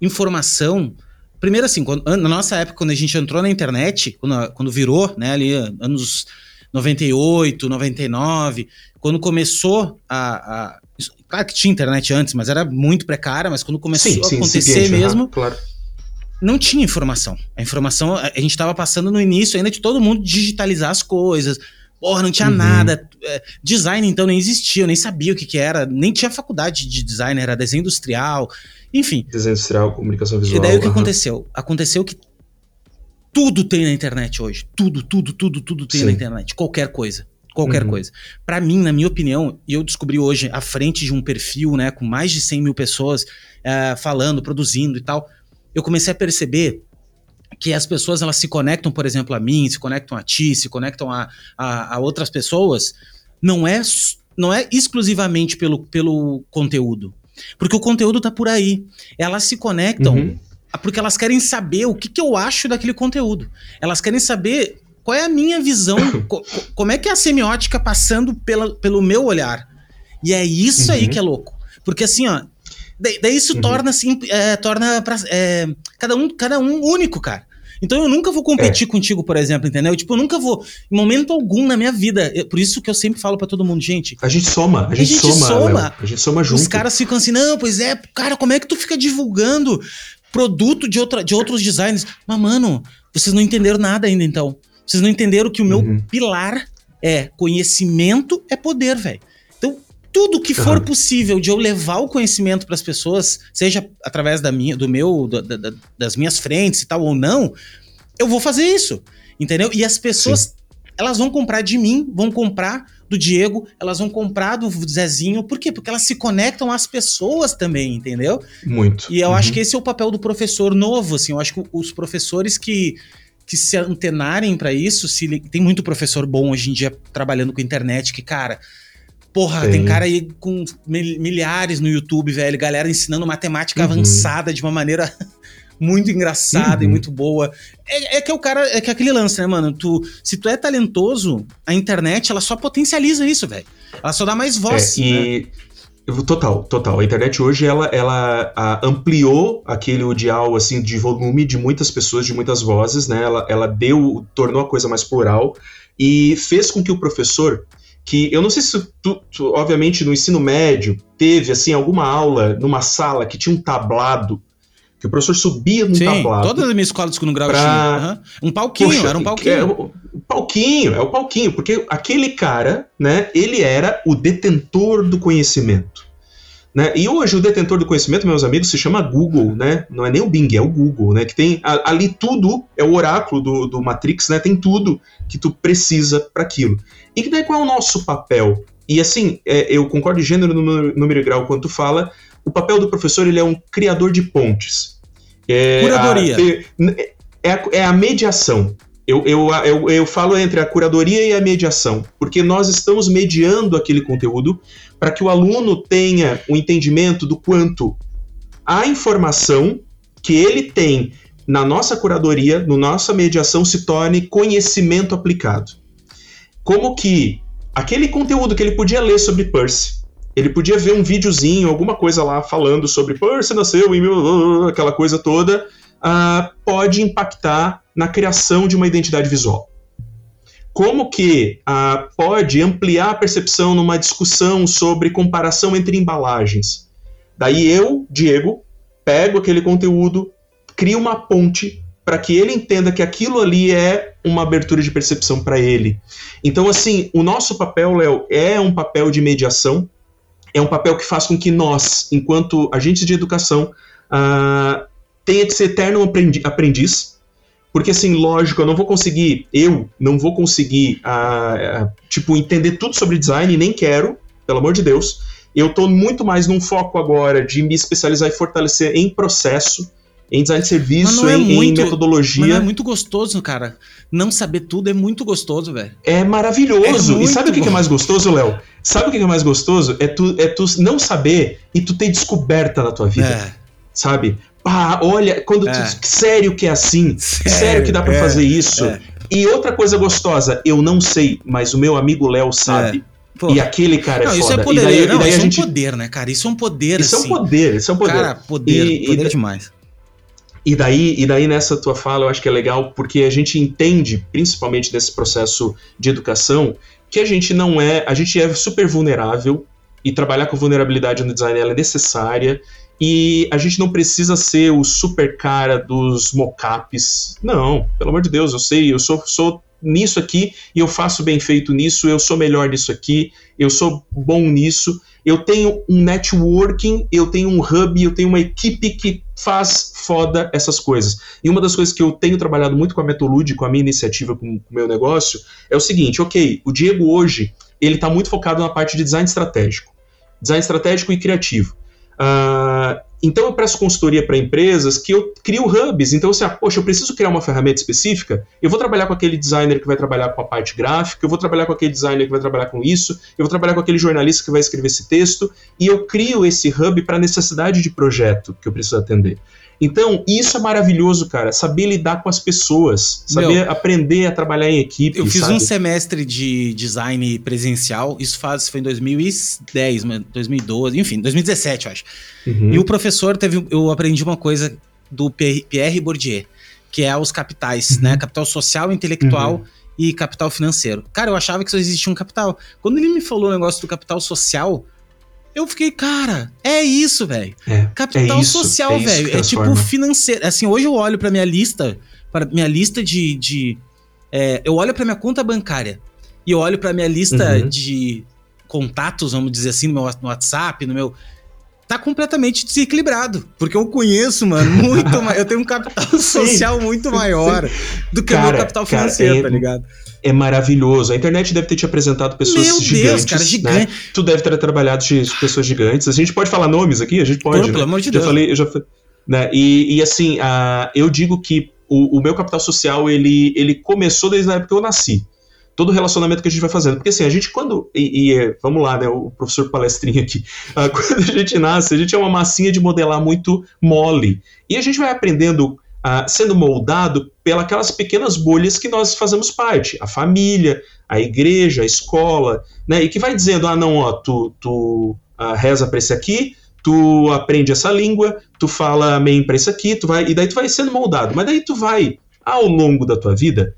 informação. Primeiro, assim, quando, na nossa época, quando a gente entrou na internet, quando, quando virou, né, ali, anos 98, 99, quando começou a, a. Claro que tinha internet antes, mas era muito precária, mas quando começou sim, a acontecer mesmo. claro não tinha informação. A informação, a gente estava passando no início ainda de todo mundo digitalizar as coisas. Porra, não tinha uhum. nada. É, design, então, nem existia, eu nem sabia o que, que era. Nem tinha faculdade de design, era desenho industrial. Enfim. Desenho industrial, comunicação visual. E daí o que aconteceu? Aconteceu que tudo tem na internet hoje. Tudo, tudo, tudo, tudo tem Sim. na internet. Qualquer coisa. Qualquer uhum. coisa. Para mim, na minha opinião, e eu descobri hoje à frente de um perfil, né, com mais de 100 mil pessoas uh, falando, produzindo e tal, eu comecei a perceber que as pessoas elas se conectam, por exemplo, a mim, se conectam a ti, se conectam a, a, a outras pessoas, não é, não é exclusivamente pelo, pelo conteúdo. Porque o conteúdo tá por aí. Elas se conectam uhum. porque elas querem saber o que, que eu acho daquele conteúdo. Elas querem saber qual é a minha visão, <coughs> co como é que é a semiótica passando pela, pelo meu olhar. E é isso uhum. aí que é louco. Porque assim, ó, daí, isso uhum. torna assim, é, torna pra, é, cada, um, cada um único, cara. Então eu nunca vou competir é. contigo, por exemplo, entendeu? Tipo, eu nunca vou, em momento algum na minha vida. Eu, por isso que eu sempre falo para todo mundo, gente. A gente soma, a gente, a gente soma, soma. a gente soma junto. Os caras ficam assim, não, pois é, cara, como é que tu fica divulgando produto de, outra, de outros designers? Mas, mano, vocês não entenderam nada ainda, então. Vocês não entenderam que o meu uhum. pilar é conhecimento é poder, velho. Tudo que for uhum. possível de eu levar o conhecimento para as pessoas, seja através da minha, do meu, da, da, das minhas frentes e tal ou não, eu vou fazer isso, entendeu? E as pessoas, Sim. elas vão comprar de mim, vão comprar do Diego, elas vão comprar do Zezinho, por quê? Porque elas se conectam às pessoas também, entendeu? Muito. E eu uhum. acho que esse é o papel do professor novo, assim, eu acho que os professores que que se antenarem para isso, se tem muito professor bom hoje em dia trabalhando com internet que, cara, porra, tem, tem cara aí com milhares no YouTube, velho, galera ensinando matemática uhum. avançada de uma maneira <laughs> muito engraçada uhum. e muito boa. É, é, que é o cara, é que é aquele lance, né, mano? Tu, se tu é talentoso, a internet ela só potencializa isso, velho. Ela só dá mais voz. É, e... Né? Total, total. A internet hoje ela, ela a, ampliou aquele ideal assim de volume de muitas pessoas, de muitas vozes, né? Ela, ela deu, tornou a coisa mais plural e fez com que o professor, que eu não sei se tu, tu obviamente no ensino médio teve assim alguma aula numa sala que tinha um tablado que o professor subia num Sim, tablado. Todas as minhas escolas de segundo grau pra... Uhum. Um palquinho, era um palquinho. É, o, palquinho, é o palquinho, porque aquele cara, né, ele era o detentor do conhecimento. Né? E hoje o detentor do conhecimento, meus amigos, se chama Google, né? Não é nem o Bing, é o Google, né? Que tem ali tudo, é o oráculo do, do Matrix, né? Tem tudo que tu precisa para aquilo. E daí qual é o nosso papel? E assim, é, eu concordo de gênero, número, número e grau quando tu fala, o papel do professor ele é um criador de pontes. É Curadoria. A, é, a, é a mediação. Eu, eu, eu, eu falo entre a curadoria e a mediação, porque nós estamos mediando aquele conteúdo para que o aluno tenha o um entendimento do quanto a informação que ele tem na nossa curadoria, na nossa mediação, se torne conhecimento aplicado. Como que aquele conteúdo que ele podia ler sobre Percy, ele podia ver um videozinho, alguma coisa lá falando sobre Percy nasceu em aquela coisa toda, uh, pode impactar na criação de uma identidade visual. Como que uh, pode ampliar a percepção numa discussão sobre comparação entre embalagens? Daí eu, Diego, pego aquele conteúdo, crio uma ponte para que ele entenda que aquilo ali é uma abertura de percepção para ele. Então, assim, o nosso papel, Léo, é um papel de mediação, é um papel que faz com que nós, enquanto agentes de educação, uh, tenha que ser eterno aprendiz, porque assim, lógico, eu não vou conseguir, eu não vou conseguir, uh, uh, tipo, entender tudo sobre design, nem quero, pelo amor de Deus. Eu estou muito mais num foco agora de me especializar e fortalecer em processo, em design de serviço, é em, muito, em, metodologia. Mas é muito gostoso, cara. Não saber tudo é muito gostoso, velho. É maravilhoso. É e sabe o que é mais gostoso, Léo? Sabe o que é mais gostoso? É tu, é tu não saber e tu ter descoberta na tua vida. É. Sabe? Ah, olha, quando é. tu, sério que é assim, sério, sério que dá para é. fazer isso. É. E outra coisa gostosa, eu não sei, mas o meu amigo Léo sabe. É. E aquele cara não, é isso foda. É poder, e daí, não, e daí isso a gente... é um poder, né, cara? Isso é um poder, Isso assim. é um assim. poder, isso é um poder. Cara, poder, e, poder e, demais. E daí, e daí nessa tua fala eu acho que é legal porque a gente entende, principalmente nesse processo de educação, que a gente não é, a gente é super vulnerável e trabalhar com vulnerabilidade no design é necessária E a gente não precisa ser o super cara dos mockups. Não, pelo amor de Deus, eu sei, eu sou, sou nisso aqui e eu faço bem feito nisso, eu sou melhor nisso aqui, eu sou bom nisso. Eu tenho um networking, eu tenho um hub, eu tenho uma equipe que faz foda essas coisas. E uma das coisas que eu tenho trabalhado muito com a Metolude, com a minha iniciativa, com o meu negócio, é o seguinte: ok, o Diego hoje ele está muito focado na parte de design estratégico, design estratégico e criativo. Uh, então eu presto consultoria para empresas que eu crio hubs. Então, assim, ah, poxa, eu preciso criar uma ferramenta específica, eu vou trabalhar com aquele designer que vai trabalhar com a parte gráfica, eu vou trabalhar com aquele designer que vai trabalhar com isso, eu vou trabalhar com aquele jornalista que vai escrever esse texto, e eu crio esse hub para a necessidade de projeto que eu preciso atender. Então, isso é maravilhoso, cara. Saber lidar com as pessoas, saber Meu, aprender a trabalhar em equipe. Eu fiz sabe? um semestre de design presencial, isso faz, foi em 2010, 2012, enfim, 2017, eu acho. Uhum. E o professor teve. Eu aprendi uma coisa do Pierre Bourdieu, que é os capitais, uhum. né? Capital social, intelectual. Uhum. E capital financeiro. Cara, eu achava que só existia um capital. Quando ele me falou o negócio do capital social, eu fiquei, cara, é isso, velho. É, Capital é isso, social, é velho. É tipo financeiro. Assim, hoje eu olho pra minha lista, para minha lista de. de é, eu olho pra minha conta bancária e eu olho pra minha lista uhum. de contatos, vamos dizer assim, no meu no WhatsApp, no meu. Tá completamente desequilibrado. Porque eu conheço, mano, <laughs> muito mais. Eu tenho um capital social muito maior do que o meu capital financeiro, cara, é, tá ligado? É maravilhoso. A internet deve ter te apresentado pessoas Meu gigantes. Deus, cara, né? gigante. Né? Tu deve ter trabalhado de pessoas gigantes. A gente pode falar nomes aqui? A gente pode. Pô, né? Pelo amor de Deus. Já falei, eu já, né? e, e assim, eu digo que o, o, meu capital social ele, ele começou desde a época que eu nasci. Todo o relacionamento que a gente vai fazendo. Porque assim, a gente quando. E, e vamos lá, né? O professor palestrinha aqui. Uh, <laughs> quando a gente nasce, a gente é uma massinha de modelar muito mole. E a gente vai aprendendo uh, sendo moldado pelas pequenas bolhas que nós fazemos parte, a família, a igreja, a escola, né? E que vai dizendo, ah, não, ó, tu, tu uh, reza para esse aqui, tu aprende essa língua, tu fala amém para esse aqui, tu vai, e daí tu vai sendo moldado. Mas daí tu vai, ao longo da tua vida,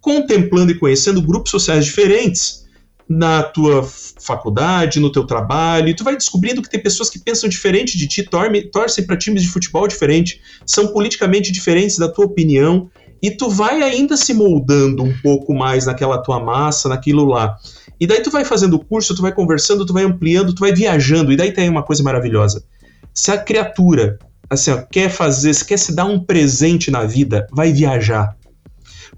contemplando e conhecendo grupos sociais diferentes, na tua faculdade, no teu trabalho, e tu vai descobrindo que tem pessoas que pensam diferente de ti, torme, torcem para times de futebol diferente, são politicamente diferentes da tua opinião, e tu vai ainda se moldando um pouco mais naquela tua massa, naquilo lá. E daí tu vai fazendo curso, tu vai conversando, tu vai ampliando, tu vai viajando, e daí tem uma coisa maravilhosa. Se a criatura assim, ó, quer fazer, se quer se dar um presente na vida, vai viajar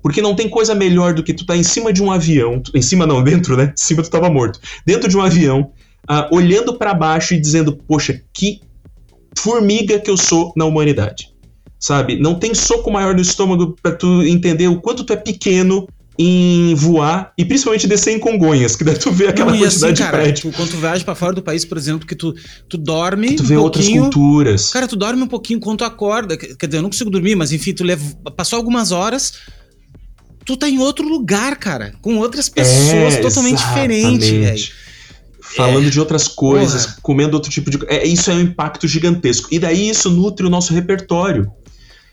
porque não tem coisa melhor do que tu tá em cima de um avião, em cima não, <laughs> dentro, né? Em cima tu tava morto. Dentro de um avião, uh, olhando para baixo e dizendo, poxa, que formiga que eu sou na humanidade. Sabe? Não tem soco maior no estômago para tu entender o quanto tu é pequeno em voar e principalmente descer em Congonhas, que daí tu vê aquela não, quantidade assim, cara, de prédio. Tipo, quando tu viaja para fora do país, por exemplo, que tu, tu dorme tu vê outras culturas. Cara, tu dorme um pouquinho quando tu acorda, quer dizer, eu não consigo dormir, mas enfim, tu leva, passou algumas horas, tu tá em outro lugar, cara, com outras pessoas é, totalmente diferentes, velho. Falando é. de outras coisas, Porra. comendo outro tipo de. É, isso é um impacto gigantesco. E daí isso nutre o nosso repertório.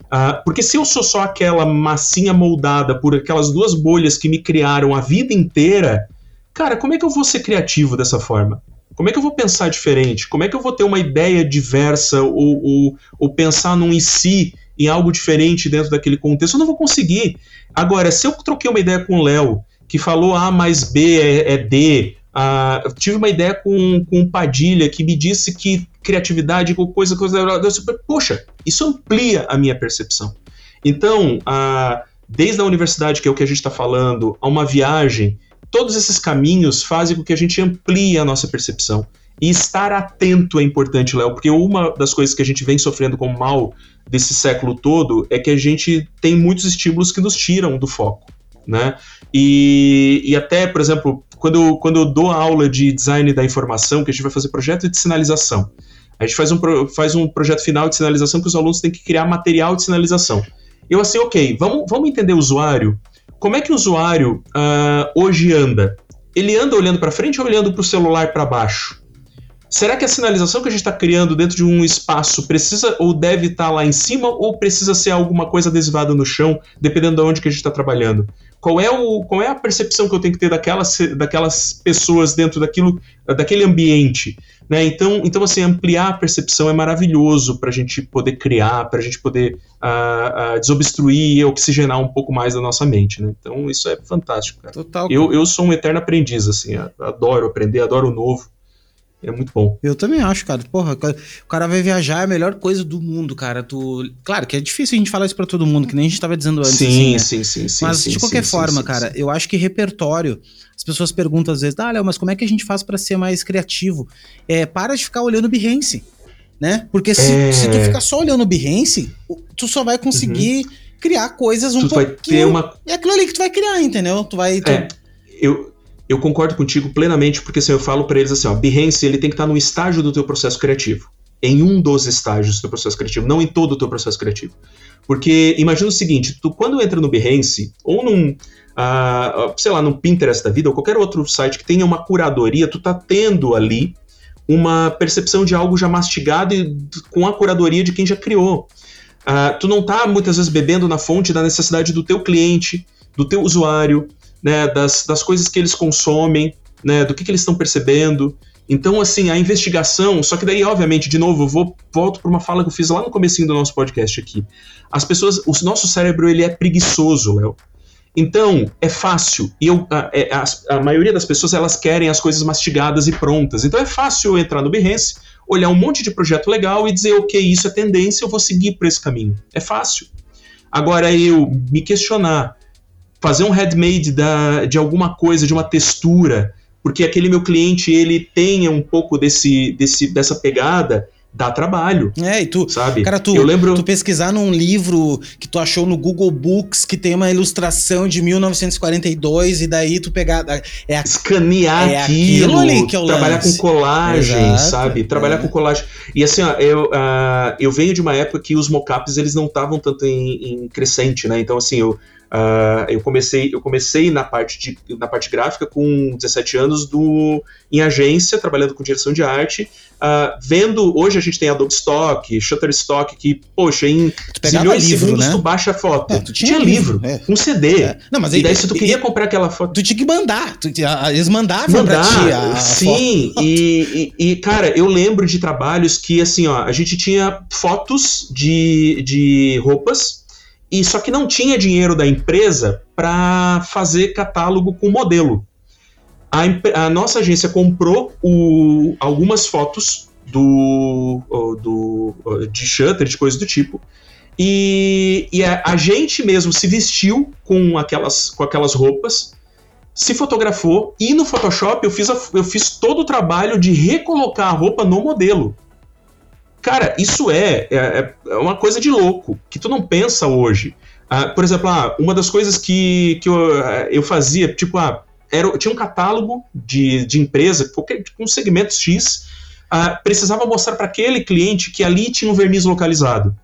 Uh, porque se eu sou só aquela massinha moldada por aquelas duas bolhas que me criaram a vida inteira, cara, como é que eu vou ser criativo dessa forma? Como é que eu vou pensar diferente? Como é que eu vou ter uma ideia diversa ou, ou, ou pensar num em si em algo diferente dentro daquele contexto, eu não vou conseguir. Agora, se eu troquei uma ideia com o Léo, que falou A mais B é, é D, uh, tive uma ideia com, com Padilha, que me disse que criatividade, coisa, coisa, coisa, poxa, isso amplia a minha percepção. Então, uh, desde a universidade, que é o que a gente está falando, a uma viagem, todos esses caminhos fazem com que a gente amplie a nossa percepção. E estar atento é importante, Léo, porque uma das coisas que a gente vem sofrendo com mal desse século todo é que a gente tem muitos estímulos que nos tiram do foco, né? E, e até, por exemplo, quando eu, quando eu dou aula de design da informação, que a gente vai fazer projeto de sinalização, a gente faz um, faz um projeto final de sinalização que os alunos têm que criar material de sinalização. Eu assim, ok, vamos, vamos entender o usuário. Como é que o usuário uh, hoje anda? Ele anda olhando para frente ou olhando para o celular para baixo? Será que a sinalização que a gente está criando dentro de um espaço precisa ou deve estar tá lá em cima ou precisa ser alguma coisa adesivada no chão, dependendo de onde que a gente está trabalhando? Qual é, o, qual é a percepção que eu tenho que ter daquelas, daquelas pessoas dentro daquilo, daquele ambiente? Né? Então, então, assim, ampliar a percepção é maravilhoso para a gente poder criar, para a gente poder uh, uh, desobstruir e oxigenar um pouco mais da nossa mente. Né? Então, isso é fantástico. Cara. Total. Eu, eu sou um eterno aprendiz, assim, adoro aprender, adoro o novo. É muito bom. Eu também acho, cara. Porra, o cara vai viajar, é a melhor coisa do mundo, cara. Tu... Claro que é difícil a gente falar isso pra todo mundo, que nem a gente tava dizendo antes. Sim, assim, né? sim, sim, sim. Mas sim, de qualquer sim, forma, sim, cara, eu acho que repertório. As pessoas perguntam às vezes, ah, Léo, mas como é que a gente faz para ser mais criativo? É, para de ficar olhando Behance, né? Porque se, é... se tu ficar só olhando Behance, tu só vai conseguir uhum. criar coisas um tu pouquinho... Vai ter uma... É aquilo ali que tu vai criar, entendeu? Tu vai... Tu... É, eu, eu concordo contigo plenamente, porque assim, eu falo para eles assim, ó, Behance ele tem que estar tá no estágio do teu processo criativo. Em um dos estágios do teu processo criativo, não em todo o teu processo criativo. Porque imagina o seguinte, tu quando entra no Behance, ou num, uh, sei lá, no Pinterest da vida, ou qualquer outro site que tenha uma curadoria, tu tá tendo ali uma percepção de algo já mastigado e com a curadoria de quem já criou. Uh, tu não tá muitas vezes bebendo na fonte da necessidade do teu cliente, do teu usuário, né, das, das coisas que eles consomem, né, do que, que eles estão percebendo. Então, assim, a investigação, só que daí, obviamente, de novo, eu vou, volto para uma fala que eu fiz lá no comecinho do nosso podcast aqui. As pessoas, o nosso cérebro, ele é preguiçoso, Léo. Então, é fácil. E eu, a, é, a, a, maioria das pessoas, elas querem as coisas mastigadas e prontas. Então, é fácil eu entrar no Behance, olhar um monte de projeto legal e dizer, ok, isso é tendência, eu vou seguir por esse caminho. É fácil. Agora, eu me questionar, fazer um handmade da, de alguma coisa, de uma textura, porque aquele meu cliente ele tenha um pouco desse, desse dessa pegada dá trabalho. É, e tu, sabe? Cara, tu, eu lembro... tu pesquisar num livro que tu achou no Google Books que tem uma ilustração de 1942 e daí tu pegar é a, escanear é aquilo, aquilo ali que é o trabalhar lance. com colagem, Exato, sabe? Trabalhar é. com colagem. E assim, ó, eu, uh, eu venho de uma época que os mockups eles não estavam tanto em, em crescente, né? Então assim, eu Uh, eu comecei eu comecei na parte de, na parte gráfica com 17 anos do em agência trabalhando com direção de arte uh, vendo hoje a gente tem Adobe Stock Shutterstock que poxa em zilhões de segundos né? tu baixa a foto é, tu tinha, tinha livro, livro é. um CD é. Não, mas e daí se tu queria comprar aquela foto tu tinha que mandar tu, eles mandavam Mandar, pra ti a, sim e, e, e, cara eu lembro de trabalhos que assim ó a gente tinha fotos de, de roupas e só que não tinha dinheiro da empresa para fazer catálogo com modelo. A, a nossa agência comprou o, algumas fotos do, do, de shutter, de coisa do tipo, e, e a, a, gente mesmo se vestiu com aquelas, com aquelas roupas, se fotografou, e no Photoshop eu fiz, a, eu fiz todo o trabalho de recolocar a roupa no modelo. Cara, isso é, é, é uma coisa de louco, que tu não pensa hoje. Ah, por exemplo, ah, uma das coisas que, que eu, eh, eu fazia, tipo, ah, era, tinha um catálogo de, de empresa, qualquer, com segmentos X, ah, precisava mostrar para aquele cliente que ali tinha um verniz localizado.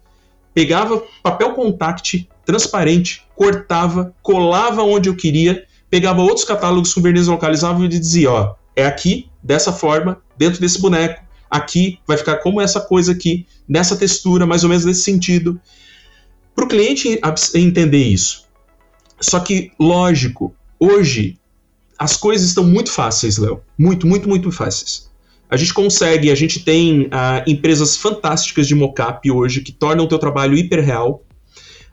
Pegava papel contact transparente, cortava, colava onde eu queria, pegava outros catálogos com verniz localizável e dizia, ó, é aqui, dessa forma, dentro desse boneco, aqui vai ficar como essa coisa aqui, nessa textura, mais ou menos nesse sentido. Para o cliente entender isso. Só que, lógico, hoje as coisas estão muito fáceis, Léo. Muito, muito, muito fáceis. A gente consegue, a gente tem uh, empresas fantásticas de mockup hoje que tornam o teu trabalho hiperreal.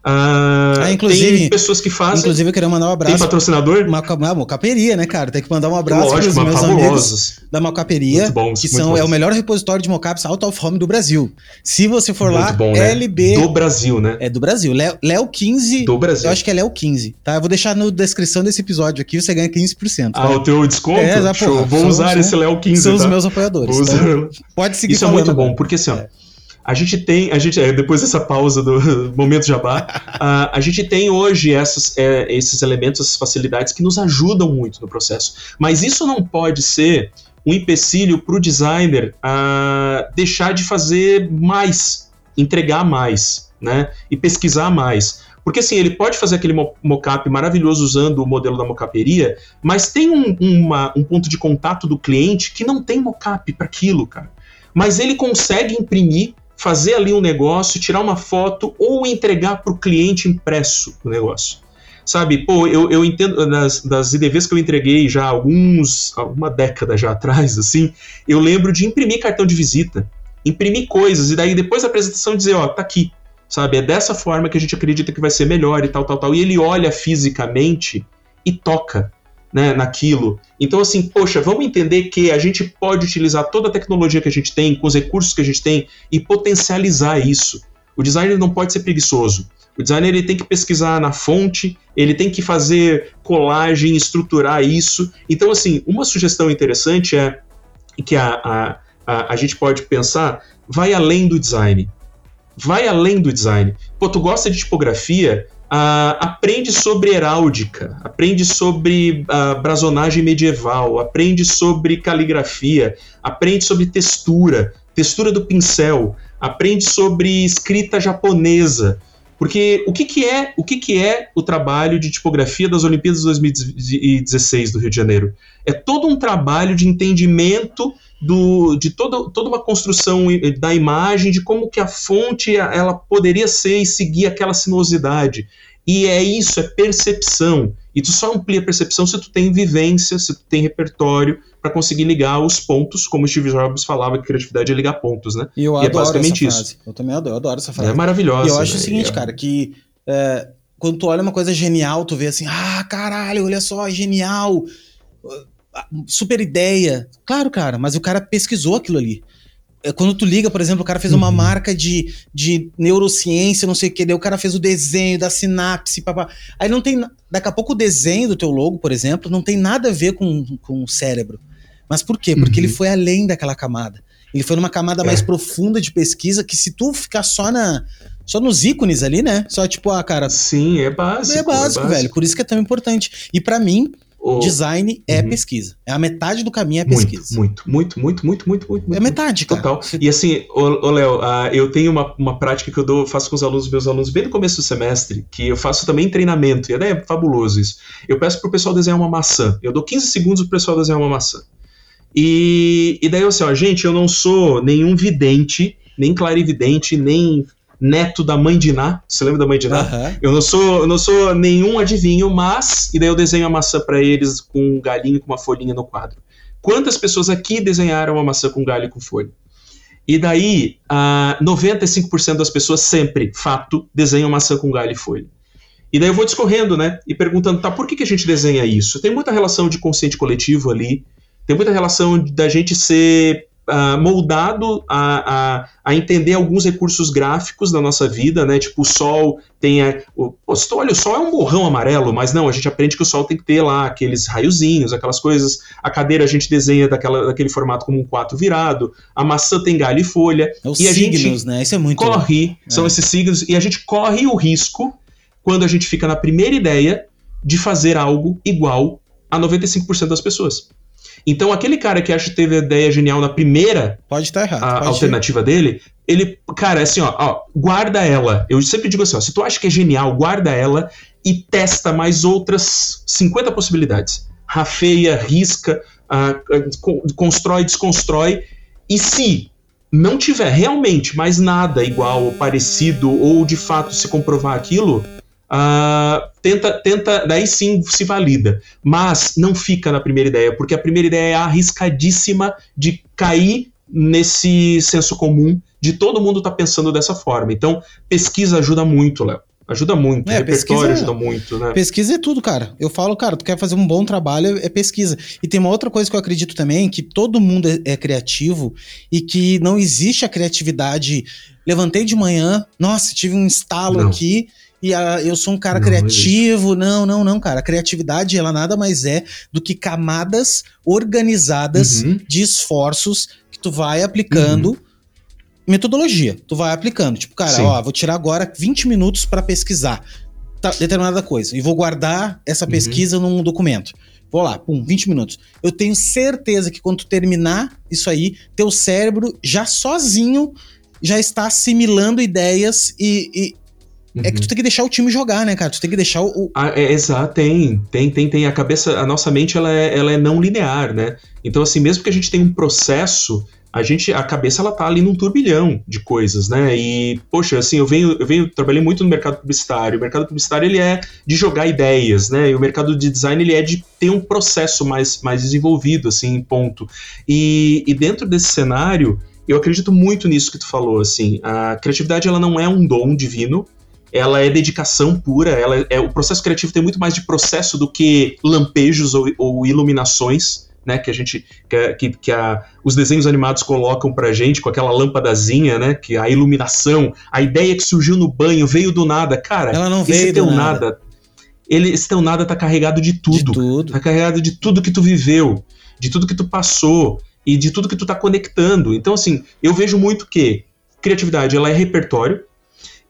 Uh, ah, inclusive, tem pessoas que fazem. Inclusive, eu queria mandar um abraço. Tem patrocinador? Uma mocaperia, né, cara? Tem que mandar um abraço para os meus amigos da Mocaperia, bom, que são, é o melhor repositório de mocaps out of home do Brasil. Se você for muito lá, bom, né? LB. Do Brasil, né? É do Brasil. Léo 15. Do Brasil. Eu acho que é Léo 15, tá? Eu vou deixar na descrição desse episódio aqui, você ganha 15%. Ah, tá? o teu desconto? É, exato. Vou usar esse Léo 15. São tá? os meus apoiadores. Então, pode seguir Isso é muito bom, porque assim, ó. É. A gente tem, a gente, é, depois dessa pausa do <laughs> momento jabá, a, a gente tem hoje essas, é, esses elementos, essas facilidades que nos ajudam muito no processo. Mas isso não pode ser um empecilho para o designer a deixar de fazer mais, entregar mais, né? E pesquisar mais. Porque assim, ele pode fazer aquele mockup maravilhoso usando o modelo da mocaperia, mas tem um, uma, um ponto de contato do cliente que não tem mockup para aquilo, cara. Mas ele consegue imprimir fazer ali um negócio, tirar uma foto ou entregar para o cliente impresso o negócio. sabe? Pô, eu, eu entendo, nas, das IDVs que eu entreguei já alguns, alguma década já atrás, assim, eu lembro de imprimir cartão de visita, imprimir coisas, e daí depois da apresentação dizer, ó, tá aqui, sabe? É dessa forma que a gente acredita que vai ser melhor e tal, tal, tal. E ele olha fisicamente e toca né, naquilo. Então, assim, poxa, vamos entender que a gente pode utilizar toda a tecnologia que a gente tem, com os recursos que a gente tem, e potencializar isso. O designer não pode ser preguiçoso. O designer ele tem que pesquisar na fonte, ele tem que fazer colagem, estruturar isso. Então, assim, uma sugestão interessante é que a, a, a, a gente pode pensar, vai além do design. Vai além do design. Pô, tu gosta de tipografia? Uh, aprende sobre heráldica, aprende sobre uh, brasonagem medieval, aprende sobre caligrafia, aprende sobre textura, textura do pincel, aprende sobre escrita japonesa. Porque o que, que é o que, que é o trabalho de tipografia das Olimpíadas de 2016 do Rio de Janeiro? É todo um trabalho de entendimento do, de toda, toda uma construção da imagem, de como que a fonte ela poderia ser e seguir aquela sinuosidade. E é isso, é percepção. E tu só amplia a percepção se tu tem vivência, se tu tem repertório para conseguir ligar os pontos, como o Steve Jobs falava que criatividade é ligar pontos, né? E, eu e é basicamente isso. Eu também adoro, eu adoro essa frase. É maravilhosa. E eu acho né? o seguinte, é. cara, que é, quando tu olha uma coisa genial, tu vê assim, ah, caralho, olha só, é genial super ideia. Claro, cara, mas o cara pesquisou aquilo ali. É, quando tu liga, por exemplo, o cara fez uma uhum. marca de, de neurociência, não sei o que, daí o cara fez o desenho da sinapse, papá. Aí não tem. Daqui a pouco o desenho do teu logo, por exemplo, não tem nada a ver com, com o cérebro. Mas por quê? Porque uhum. ele foi além daquela camada. Ele foi numa camada é. mais profunda de pesquisa que se tu ficar só na. Só nos ícones ali, né? Só tipo, ah, cara. Sim, é básico. É básico, é básico. velho. Por isso que é tão importante. E para mim, o... Design é uhum. pesquisa. É a metade do caminho é pesquisa. Muito, muito, muito, muito, muito, muito. É metade, cara. Total. E assim, ô, Léo, uh, eu tenho uma, uma prática que eu dou, faço com os alunos, meus alunos, bem no começo do semestre, que eu faço também treinamento, e é fabuloso isso. Eu peço pro pessoal desenhar uma maçã. Eu dou 15 segundos pro pessoal desenhar uma maçã. E, e daí eu assim, ó, gente, eu não sou nenhum vidente, nem clarividente, nem neto da mãe de Ná. Você lembra da mãe de Ná? Uhum. Eu não sou, eu não sou nenhum adivinho, mas e daí eu desenho a maçã para eles com um galinho com uma folhinha no quadro. Quantas pessoas aqui desenharam uma maçã com galho e com folha? E daí, uh, 95% das pessoas sempre, fato, desenham maçã com galho e folha. E daí eu vou discorrendo, né? E perguntando, tá, por que, que a gente desenha isso? Tem muita relação de consciente coletivo ali, tem muita relação da gente ser uh, moldado a, a, a, entender alguns recursos gráficos da nossa vida, né? Tipo, o sol tem. A, o, olha, o sol é um borrão amarelo, mas não, a gente aprende que o sol tem que ter lá aqueles raiozinhos, aquelas coisas. A cadeira a gente desenha daquela, daquele formato como um quatro virado. A maçã tem galho e folha. É os e a signos, gente né? Isso é muito. Corre, é. são esses signos, e a gente corre o risco quando a gente fica na primeira ideia de fazer algo igual a 95% das pessoas. Então, aquele cara que acha que teve a ideia genial na primeira pode estar errado, a alternativa ir. dele, ele, cara, é assim, ó, ó, guarda ela. Eu sempre digo assim, ó, se tu acha que é genial, guarda ela e testa mais outras 50 possibilidades. Rafeia, risca, uh, constrói, desconstrói. E se não tiver realmente mais nada igual ou parecido, ou de fato se comprovar aquilo, Uh, tenta, tenta, daí sim se valida, mas não fica na primeira ideia, porque a primeira ideia é arriscadíssima de cair nesse senso comum de todo mundo estar tá pensando dessa forma. Então, pesquisa ajuda muito, Léo. Ajuda muito, é, repertório ajuda muito, né? Pesquisa é tudo, cara. Eu falo, cara, tu quer fazer um bom trabalho, é pesquisa. E tem uma outra coisa que eu acredito também, que todo mundo é, é criativo e que não existe a criatividade. Levantei de manhã, nossa, tive um estalo não. aqui e a, eu sou um cara não, criativo. Não, não, não, cara. A criatividade, ela nada mais é do que camadas organizadas uhum. de esforços que tu vai aplicando. Uhum. Metodologia, tu vai aplicando. Tipo, cara, Sim. ó, vou tirar agora 20 minutos para pesquisar determinada coisa e vou guardar essa uhum. pesquisa uhum. num documento. Vou lá, pum, 20 minutos. Eu tenho certeza que quando tu terminar isso aí, teu cérebro já sozinho já está assimilando ideias e Uhum. É que tu uhum. tem que deixar o time jogar, né, cara? Tu tem que deixar o. Ah, é, exato, tem, tem, tem, tem. A cabeça, a nossa mente, ela é, ela é não linear, né? Então, assim, mesmo que a gente tenha um processo, a gente, a cabeça ela tá ali num turbilhão de coisas, né? E, poxa, assim, eu venho, eu venho, trabalhei muito no mercado publicitário. O mercado publicitário, ele é de jogar ideias, né? E o mercado de design, ele é de ter um processo mais, mais desenvolvido, assim, ponto. E, e dentro desse cenário, eu acredito muito nisso que tu falou, assim. A criatividade, ela não é um dom divino, ela é dedicação pura, ela é, o processo criativo tem muito mais de processo do que lampejos ou, ou iluminações né, que a gente que, que, a, os desenhos animados colocam pra gente com aquela lâmpadazinha, né, que a iluminação, a ideia que surgiu no banho veio do nada, cara. Ela não veio esse teu nada. nada. Ele, esse teu nada tá carregado de tudo. De tudo. Tá carregado de tudo que tu viveu, de tudo que tu passou e de tudo que tu tá conectando. Então assim, eu vejo muito que criatividade ela é repertório.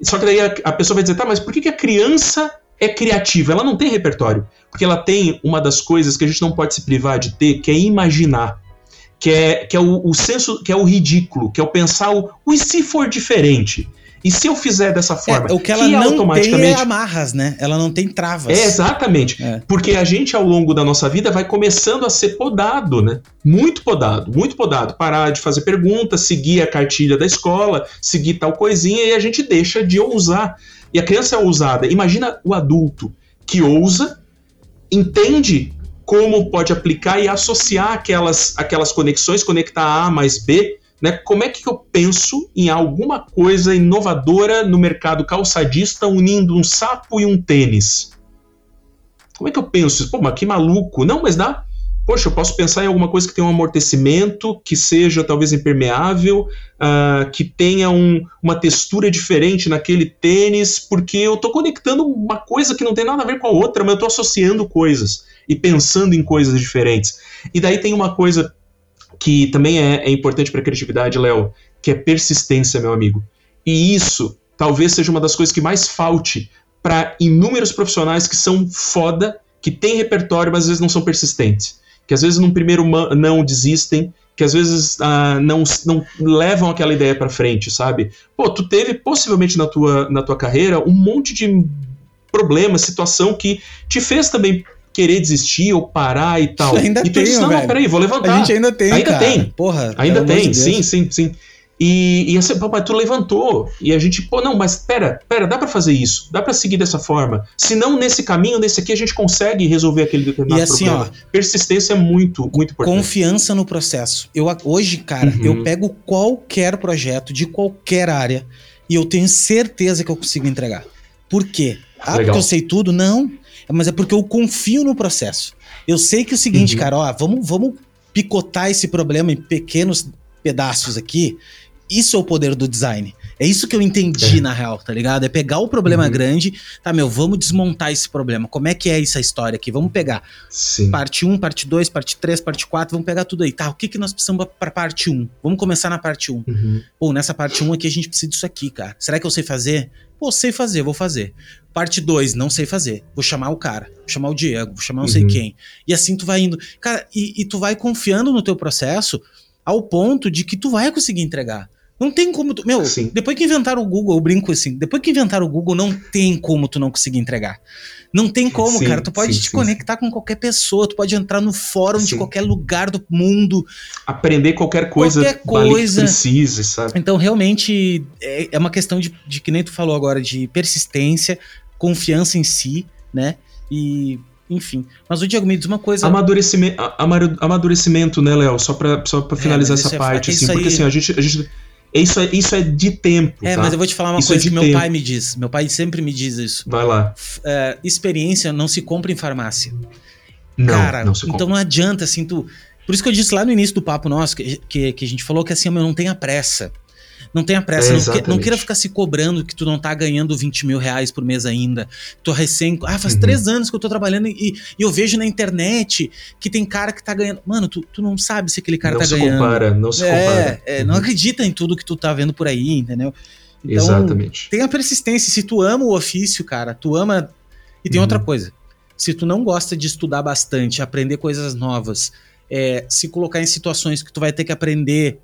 Só que daí a, a pessoa vai dizer, tá, mas por que, que a criança é criativa, ela não tem repertório, porque ela tem uma das coisas que a gente não pode se privar de ter, que é imaginar, que é, que é o, o senso, que é o ridículo, que é o pensar o, o e se for diferente? E se eu fizer dessa é, forma? É, o que ela que não automaticamente... tem é amarras, né? Ela não tem travas. É, exatamente. É. Porque a gente, ao longo da nossa vida, vai começando a ser podado, né? Muito podado, muito podado. Parar de fazer perguntas, seguir a cartilha da escola, seguir tal coisinha, e a gente deixa de ousar. E a criança é ousada. Imagina o adulto que ousa, entende como pode aplicar e associar aquelas, aquelas conexões, conectar A mais B. Né? Como é que eu penso em alguma coisa inovadora no mercado calçadista unindo um sapo e um tênis? Como é que eu penso? Pô, mas que maluco. Não, mas dá poxa, eu posso pensar em alguma coisa que tenha um amortecimento, que seja talvez impermeável, uh, que tenha um, uma textura diferente naquele tênis, porque eu estou conectando uma coisa que não tem nada a ver com a outra, mas eu estou associando coisas e pensando em coisas diferentes. E daí tem uma coisa que também é, é importante para a criatividade, Léo, que é persistência, meu amigo. E isso talvez seja uma das coisas que mais falte para inúmeros profissionais que são foda, que têm repertório, mas às vezes não são persistentes que às vezes num primeiro não desistem, que às vezes ah, não, não levam aquela ideia para frente, sabe? Pô, tu teve possivelmente na tua, na tua carreira um monte de problema, situação que te fez também querer desistir ou parar e tal. <laughs> Ainda e tu tem, disse, não, não, peraí, vou levantar. A gente ainda tem, Ainda cara. tem. Porra. Ainda tem, de sim, sim, sim. E, e assim, papai, tu levantou. E a gente, pô, não, mas pera, pera, dá para fazer isso, dá para seguir dessa forma. Se não nesse caminho, nesse aqui, a gente consegue resolver aquele determinado e assim, problema. Ó, Persistência é muito, muito importante. Confiança no processo. Eu, hoje, cara, uhum. eu pego qualquer projeto de qualquer área e eu tenho certeza que eu consigo entregar. Por quê? Ah, Legal. porque eu sei tudo? Não. Mas é porque eu confio no processo. Eu sei que é o seguinte, uhum. cara, ó, vamos, vamos picotar esse problema em pequenos pedaços aqui isso é o poder do design. É isso que eu entendi é. na real, tá ligado? É pegar o problema uhum. grande, tá, meu, vamos desmontar esse problema. Como é que é essa história aqui? Vamos pegar Sim. parte 1, parte 2, parte 3, parte 4, vamos pegar tudo aí. Tá, o que, que nós precisamos pra parte 1? Vamos começar na parte 1. Uhum. Pô, nessa parte 1 aqui a gente precisa disso aqui, cara. Será que eu sei fazer? Pô, sei fazer, vou fazer. Parte 2, não sei fazer. Vou chamar o cara, vou chamar o Diego, vou chamar não sei uhum. quem. E assim tu vai indo. Cara, e, e tu vai confiando no teu processo ao ponto de que tu vai conseguir entregar. Não tem como tu. Meu, Sim. depois que inventaram o Google, eu brinco assim, depois que inventaram o Google, não tem como tu não conseguir entregar. Não tem como, sim, cara. Tu pode sim, te sim, conectar com qualquer pessoa, tu pode entrar no fórum de qualquer lugar do mundo. Aprender qualquer coisa, qualquer coisa. precise, sabe? Então, realmente, é, é uma questão de, de, que nem tu falou agora, de persistência, confiança em si, né? E enfim. Mas o Diego me diz uma coisa. Amadurecimento, amadurecimento né, Léo? Só pra, só pra é, finalizar é, essa parte, é, assim, porque aí... assim, a gente, a gente isso é, isso é de tempo. É, tá? mas eu vou te falar uma isso é coisa é que meu tempo. pai me diz. Meu pai sempre me diz isso. Vai lá. É, experiência não se compra em farmácia. Não, Cara, não se compra. então não adianta, assim, tu. Por isso que eu disse lá no início do papo nosso, que, que, que a gente falou que assim, meu, não tenha pressa. Não tenha pressa, é, não, que, não, queira ficar se cobrando que tu não tá ganhando 20 mil reais por mês ainda. Tô recém. Ah, faz uhum. três anos que eu tô trabalhando e, e, eu vejo na internet que tem cara que tá ganhando. Mano, tu, tu não sabe se aquele cara não tá se ganhando. Compara, não se é, compara. É, uhum. Não acredita em tudo que tu tá vendo por aí, entendeu? Então, Exatamente. Tem a persistência. Se tu ama o ofício, cara, tu ama. E tem uhum. outra coisa. Se tu não gosta de estudar bastante, aprender coisas novas, é, se colocar em situações que tu vai ter que aprender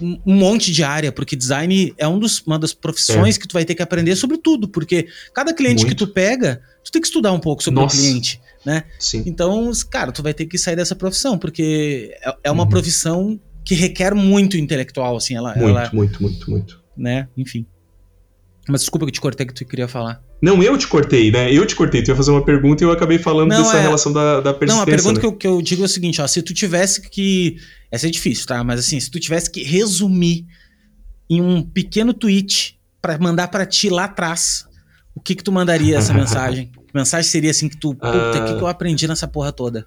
um monte de área, porque design é um dos, uma das profissões é. que tu vai ter que aprender sobre tudo, porque cada cliente Muito. que tu pega, tu tem que estudar um pouco sobre Nossa. o cliente, né? Sim. Então, cara, tu vai ter que sair dessa profissão, porque é, é uma uhum. profissão que requer muito intelectual, assim, ela... Muito, ela, muito, muito, muito. Né, enfim. Mas desculpa que eu te cortei que tu queria falar. Não, eu te cortei, né? Eu te cortei. Tu ia fazer uma pergunta e eu acabei falando não, dessa é... relação da, da persistência. Não, a pergunta né? que, eu, que eu digo é o seguinte, ó. Se tu tivesse que... Essa é difícil, tá? Mas assim, se tu tivesse que resumir em um pequeno tweet para mandar para ti lá atrás, o que que tu mandaria essa <laughs> mensagem? Que mensagem seria assim que tu... Puta, o uh... que, que eu aprendi nessa porra toda?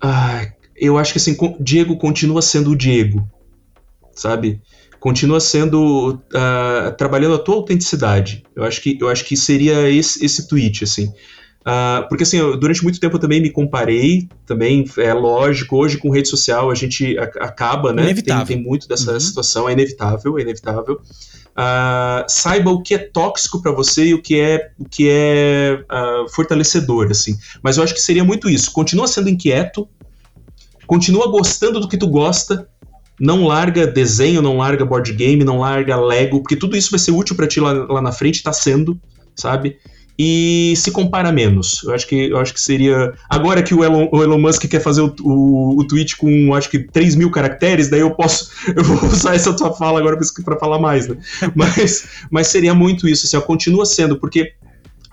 Ah, eu acho que assim, Diego continua sendo o Diego, sabe? Continua sendo uh, trabalhando a tua autenticidade. Eu acho que eu acho que seria esse, esse tweet assim. Uh, porque assim, eu, durante muito tempo eu também me comparei, também é lógico, hoje com rede social a gente a, acaba, né? Inevitável. Tem, tem muito dessa uhum. situação, é inevitável, é inevitável. Uh, saiba o que é tóxico para você e o que é o que é fortalecedor, assim. Mas eu acho que seria muito isso. Continua sendo inquieto, continua gostando do que tu gosta, não larga desenho, não larga board game, não larga Lego, porque tudo isso vai ser útil para ti lá, lá na frente, tá sendo, sabe? E se compara menos. Eu acho que, eu acho que seria. Agora que o Elon, o Elon Musk quer fazer o, o, o, tweet com acho que 3 mil caracteres, daí eu posso. <laughs> Eu vou usar essa tua fala agora para falar mais, né? <laughs> Mas, mas seria muito isso. Assim, continua sendo, porque,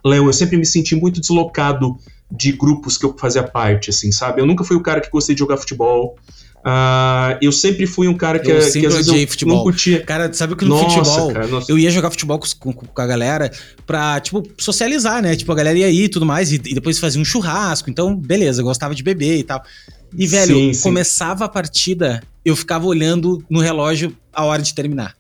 Léo, eu sempre me senti muito deslocado de grupos que eu fazia parte, assim, sabe? Eu nunca fui o cara que gostei de jogar futebol. Uh, eu sempre fui um cara que, eu que às vezes eu futebol. não curtia. Cara, sabe que no nossa, futebol cara, eu ia jogar futebol com, com, com, a galera pra, tipo, socializar, né? Tipo, a galera ia ir e tudo mais, e, e, depois fazia um churrasco. Então, beleza, eu gostava de beber e tal. E, velho, sim, sim. começava a partida, eu ficava olhando no relógio a hora de terminar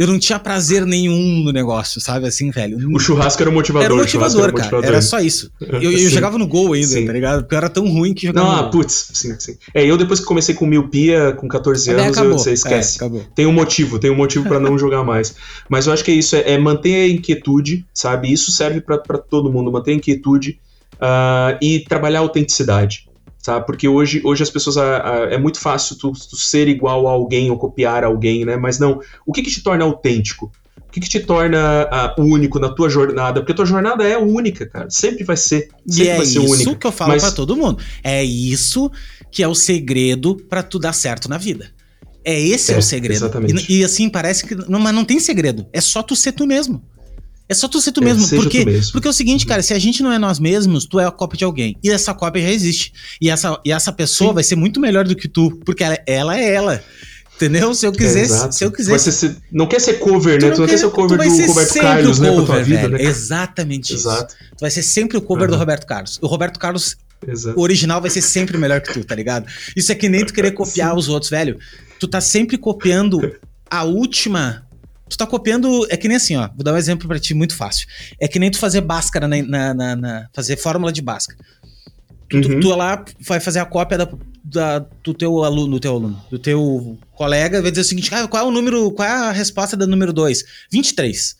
eu não tinha prazer nenhum no negócio, sabe? Assim, velho. O churrasco era o motivador. Era o motivador, era cara. Motivador. Era só isso. Eu, eu <laughs> jogava no gol ainda, sim. tá ligado? Porque eu era tão ruim que jogava. Não, ah, putz, sim, sim. É, eu depois que comecei com miopia, com 14 anos, eu, você esquece. É, tem um motivo, tem um motivo para não <laughs> jogar mais. Mas eu acho que é isso, é, é manter a inquietude, sabe? Isso serve para todo mundo, manter a inquietude uh, e trabalhar a autenticidade sabe? Porque hoje, hoje as pessoas. A, a, é muito fácil tu, tu, ser igual a alguém ou copiar alguém, né? Mas não. O que, que te torna autêntico? O que, que te torna único na tua jornada? Porque a tua jornada é única, cara. Sempre vai ser. Sempre e é vai ser isso única. que eu falo Mas... para todo mundo. É isso que é o segredo para tu dar certo na vida. É esse é, é o segredo. Exatamente. E, e, assim, parece que. Não, mas não tem segredo. É só tu ser tu mesmo. É só tu ser tu é, mesmo. Porque, tu mesmo. porque é o seguinte, cara, se a gente não é nós mesmos, tu é a cópia de alguém. E essa cópia já existe. E essa, e essa pessoa Sim. vai ser muito melhor do que tu, porque ela, ela é ela. Entendeu? Se eu quisesse. É, se eu quisesse. Ser, não quer ser cover, né? Tu não, tu não quer, ser o cover do Roberto Carlos, cover, né? Pra tua vida, né? Exatamente Exato. isso. Tu vai ser sempre o cover uhum. do Roberto Carlos. O Roberto Carlos Exato. O original vai ser sempre melhor que tu, tá ligado? Isso é que nem tu querer copiar Sim. os outros, velho. Tu tá sempre copiando a última Tu tá copiando. É que nem assim, ó. Vou dar um exemplo para ti muito fácil. É que nem tu fazer Bhaskara na, na, na, na fazer fórmula de Bhaskara. Tu, uhum. tu, tu, lá vai fazer a cópia da, da, do teu aluno, do teu aluno, do teu colega, vai dizer o seguinte: ah, qual é o número, qual é a resposta do número 2? 23.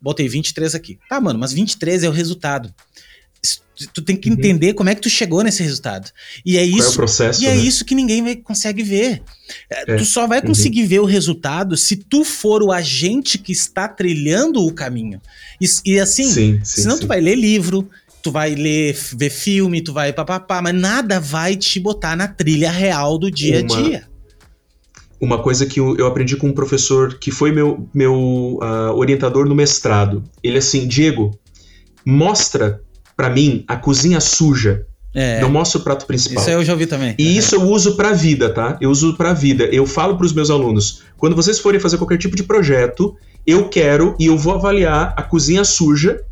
Botei 23 aqui. Tá, mano, mas 23 é o resultado tu tem que uhum. entender como é que tu chegou nesse resultado. E é isso. Qual é o processo, e é né? isso que ninguém vai, consegue ver. É. Tu só vai uhum. conseguir uhum. ver o resultado se tu for o agente que está trilhando o caminho. E, e assim, sim, sim, senão sim. tu vai ler livro, tu vai ler, ver filme, tu vai papapá, mas nada vai te botar na trilha real do dia a dia. Uma coisa que eu aprendi com um professor que foi meu, meu uh, orientador no mestrado. Ele assim, Diego, mostra para mim, a cozinha suja. É. Não mostra o prato principal. Isso eu já ouvi também. E isso eu uso pra vida, tá? Eu uso pra vida. Eu falo pros meus alunos: quando vocês forem fazer qualquer tipo de projeto, eu quero e eu vou avaliar a cozinha suja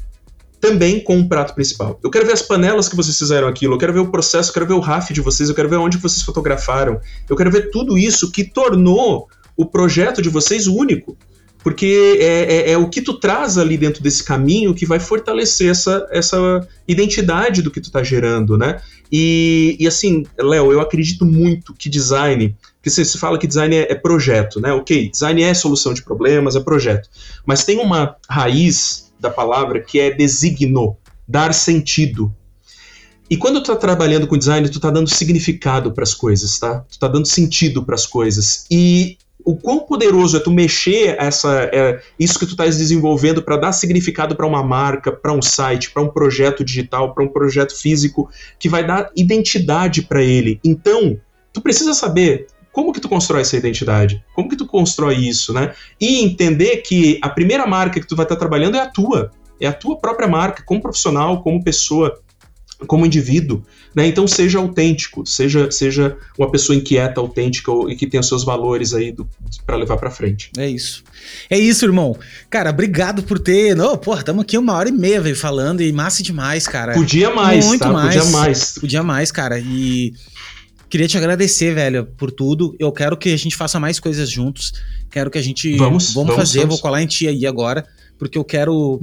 também com o prato principal. Eu quero ver as panelas que vocês fizeram aquilo, eu quero ver o processo, eu quero ver o RAF de vocês, eu quero ver onde vocês fotografaram, eu quero ver tudo isso que tornou o projeto de vocês único porque é, é, é, o que tu traz ali dentro desse caminho que vai fortalecer essa, essa identidade do que tu tá gerando, né? E, e assim, Léo, eu acredito muito que design, que você, você fala que design é, é, projeto, né? Ok, design é solução de problemas, é projeto, mas tem uma raiz da palavra que é designo, dar sentido. E quando tu tá trabalhando com design, tu tá dando significado para as coisas, tá? Tu tá dando sentido para as coisas. E o quão poderoso é tu mexer essa é, isso que tu estás desenvolvendo para dar significado para uma marca, para um site, para um projeto digital, para um projeto físico que vai dar identidade para ele. Então, tu precisa saber como que tu constrói essa identidade? Como que tu constrói isso, né? E entender que a primeira marca que tu vai estar trabalhando é a tua. É a tua própria marca, como profissional, como pessoa, como indivíduo. Né? Então seja autêntico, seja, seja uma pessoa inquieta, autêntica e que tenha os seus valores aí para levar para frente. É isso. É isso, irmão. Cara, obrigado por ter. Não, porra, estamos aqui uma hora e meia véio, falando e massa demais, cara. Podia mais, Muito tá? mais. Podia mais. Podia mais, cara. E queria te agradecer, velho, por tudo. Eu quero que a gente faça mais coisas juntos. Quero que a gente. Vamos, vamos, vamos fazer. Vamos. Vou colar em ti aí agora porque eu quero.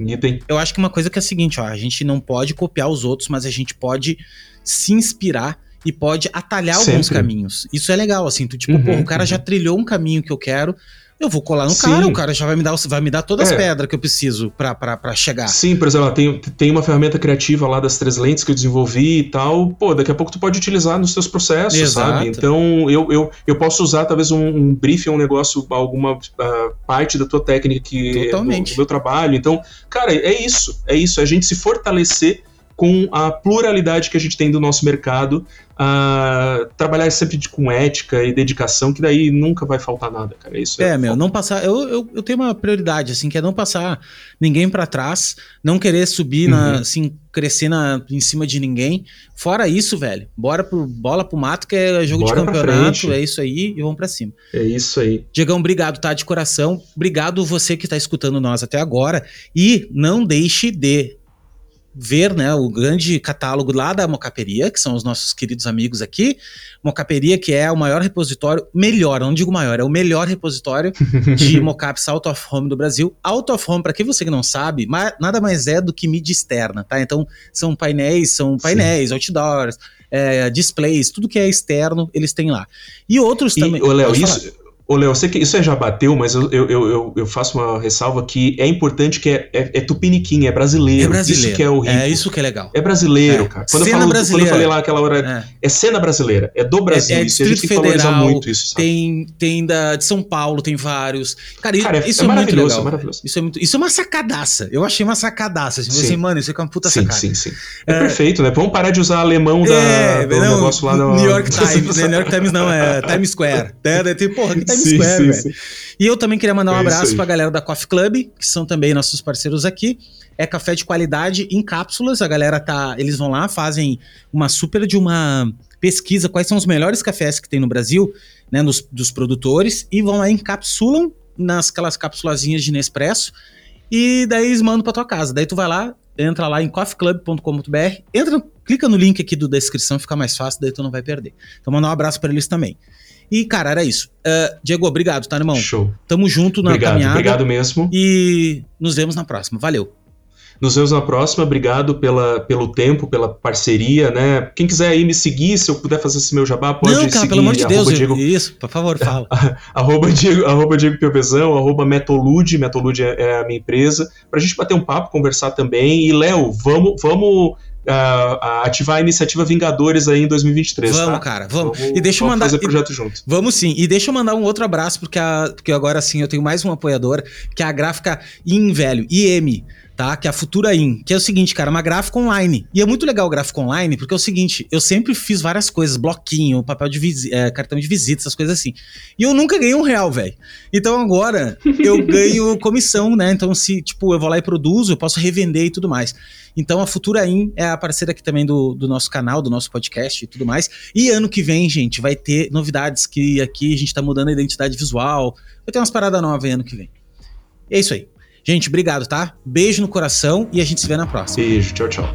Eu acho que uma coisa que é a seguinte, ó, a gente não pode copiar os outros, mas a gente pode se inspirar e pode atalhar Sempre. alguns caminhos. Isso é legal, assim, tu tipo, uhum, pô, o cara uhum. já trilhou um caminho que eu quero, eu vou colar no Sim. cara, o cara já vai me dar, vai me dar todas é. as pedras que eu preciso para chegar. Sim, por exemplo, tem, tem uma ferramenta criativa lá das três lentes que eu desenvolvi e tal. Pô, daqui a pouco tu pode utilizar nos teus processos, Exato. sabe? Então eu, eu, eu posso usar talvez um, um briefing, um negócio, alguma uh, parte da tua técnica que Totalmente. Do, do meu trabalho. Então, cara, é isso. É isso. É a gente se fortalecer com a pluralidade que a gente tem do nosso mercado, uh, trabalhar sempre com ética e dedicação, que daí nunca vai faltar nada, cara. Isso é, é meu, não passar. Eu, eu, eu, tenho uma prioridade, assim, que é não passar ninguém para trás, não querer subir, uhum. na, assim, crescer na, em cima de ninguém. Fora isso, velho, bora pro, bola pro mato, que é jogo bora de campeonato, é isso aí, e vamos para cima. É isso aí. Diegão, obrigado, tá? De coração. Obrigado você que tá escutando nós até agora. E não deixe de ver né, o grande catálogo lá da Mocaperia, que são os nossos queridos amigos aqui. Mocaperia, que é o maior repositório, melhor, não digo maior, é o melhor repositório <laughs> de mocaps out of home do Brasil. Out of home, para quem você que não sabe, nada mais é do que mídia externa, tá? Então, são painéis, são painéis, Sim. outdoors, é, displays, tudo que é externo, eles têm lá. E outros e, também. Ô, Léo, isso, Ô, Léo, eu sei que isso já bateu, mas eu, eu, eu, eu, faço uma ressalva que é importante que é, é, é tupiniquim, é brasileiro. É brasileiro. Isso que é o rico. É isso que é legal. É brasileiro, é. cara. Quando cena eu, falo, brasileira. quando eu falei lá aquela hora, é, é cena brasileira, é do Brasil. É, é isso, a gente tem que valorizar muito isso, sabe? Tem, tem da, de São Paulo, tem vários. Cara, cara é, isso é, muito legal. É maravilhoso. Isso é, muito, isso é uma sacadaça. Eu achei uma sacadaça. Assim, assim mano, isso é uma puta sim, sacada. Sim, sim, É, perfeito, né? Vamos parar de usar alemão da, do não, negócio lá no... New York Times, né? New York <laughs> Times não, é Times Square. É, tem, porra, que Times Square, velho. E eu também queria mandar um é abraço pra galera da Coffee Club, que são também nossos parceiros aqui. É café de qualidade em cápsulas. A galera tá. Eles vão lá, fazem uma super de uma pesquisa quais são os melhores cafés que tem no Brasil, né? Nos, dos produtores, e vão lá encapsulam nas aquelas capsulazinhas de Nespresso. E daí eles mandam pra tua casa. Daí tu vai lá, entra lá em coffeeclub.com.br, entra, clica no link aqui do descrição, fica mais fácil, daí tu não vai perder. Então mandar um abraço para eles também. E, cara, era isso. Uh, Diego, obrigado, tá, irmão? Show. Tamo junto na obrigado, caminhada. Obrigado mesmo. E nos vemos na próxima. Valeu. Nos vemos na próxima. Obrigado pela, pelo tempo, pela parceria, né? Quem quiser aí me seguir, se eu puder fazer esse meu jabá, pode Não, cara, seguir. pelo amor de Deus, Diego... isso, por favor, fala. <laughs> arroba Diego, arroba Diego Piovezão, arroba Metolude, Metolude é, é, a minha empresa, pra gente bater um papo, conversar também. E, Léo, vamos, vamos uh, ativar a iniciativa Vingadores aí em 2023. Vamos, tá? cara, vamos. vamos. E deixa eu mandar. fazer projeto junto. Vamos sim. E deixa eu mandar um outro abraço, porque, a, porque agora sim eu tenho mais um apoiador, que é a gráfica IM, velho, IM tá? Que é a Futura In, que é o seguinte, cara, uma gráfica online. E é muito legal o gráfico online, porque é o seguinte, eu sempre fiz várias coisas, bloquinho, papel de é, cartão de visita, essas coisas assim. E eu nunca ganhei um real, velho. Então agora eu <laughs> ganho comissão, né? Então se, tipo, eu vou lá e produzo, eu posso revender e tudo mais. Então a Futura In é a parceira aqui também do, do nosso canal, do nosso podcast e tudo mais. E ano que vem, gente, vai ter novidades que aqui a gente tá mudando a identidade visual. Vai ter umas paradas novas ano que vem. É isso aí. Gente, obrigado, tá? Beijo no coração e a gente se vê na próxima. Beijo, tchau, tchau.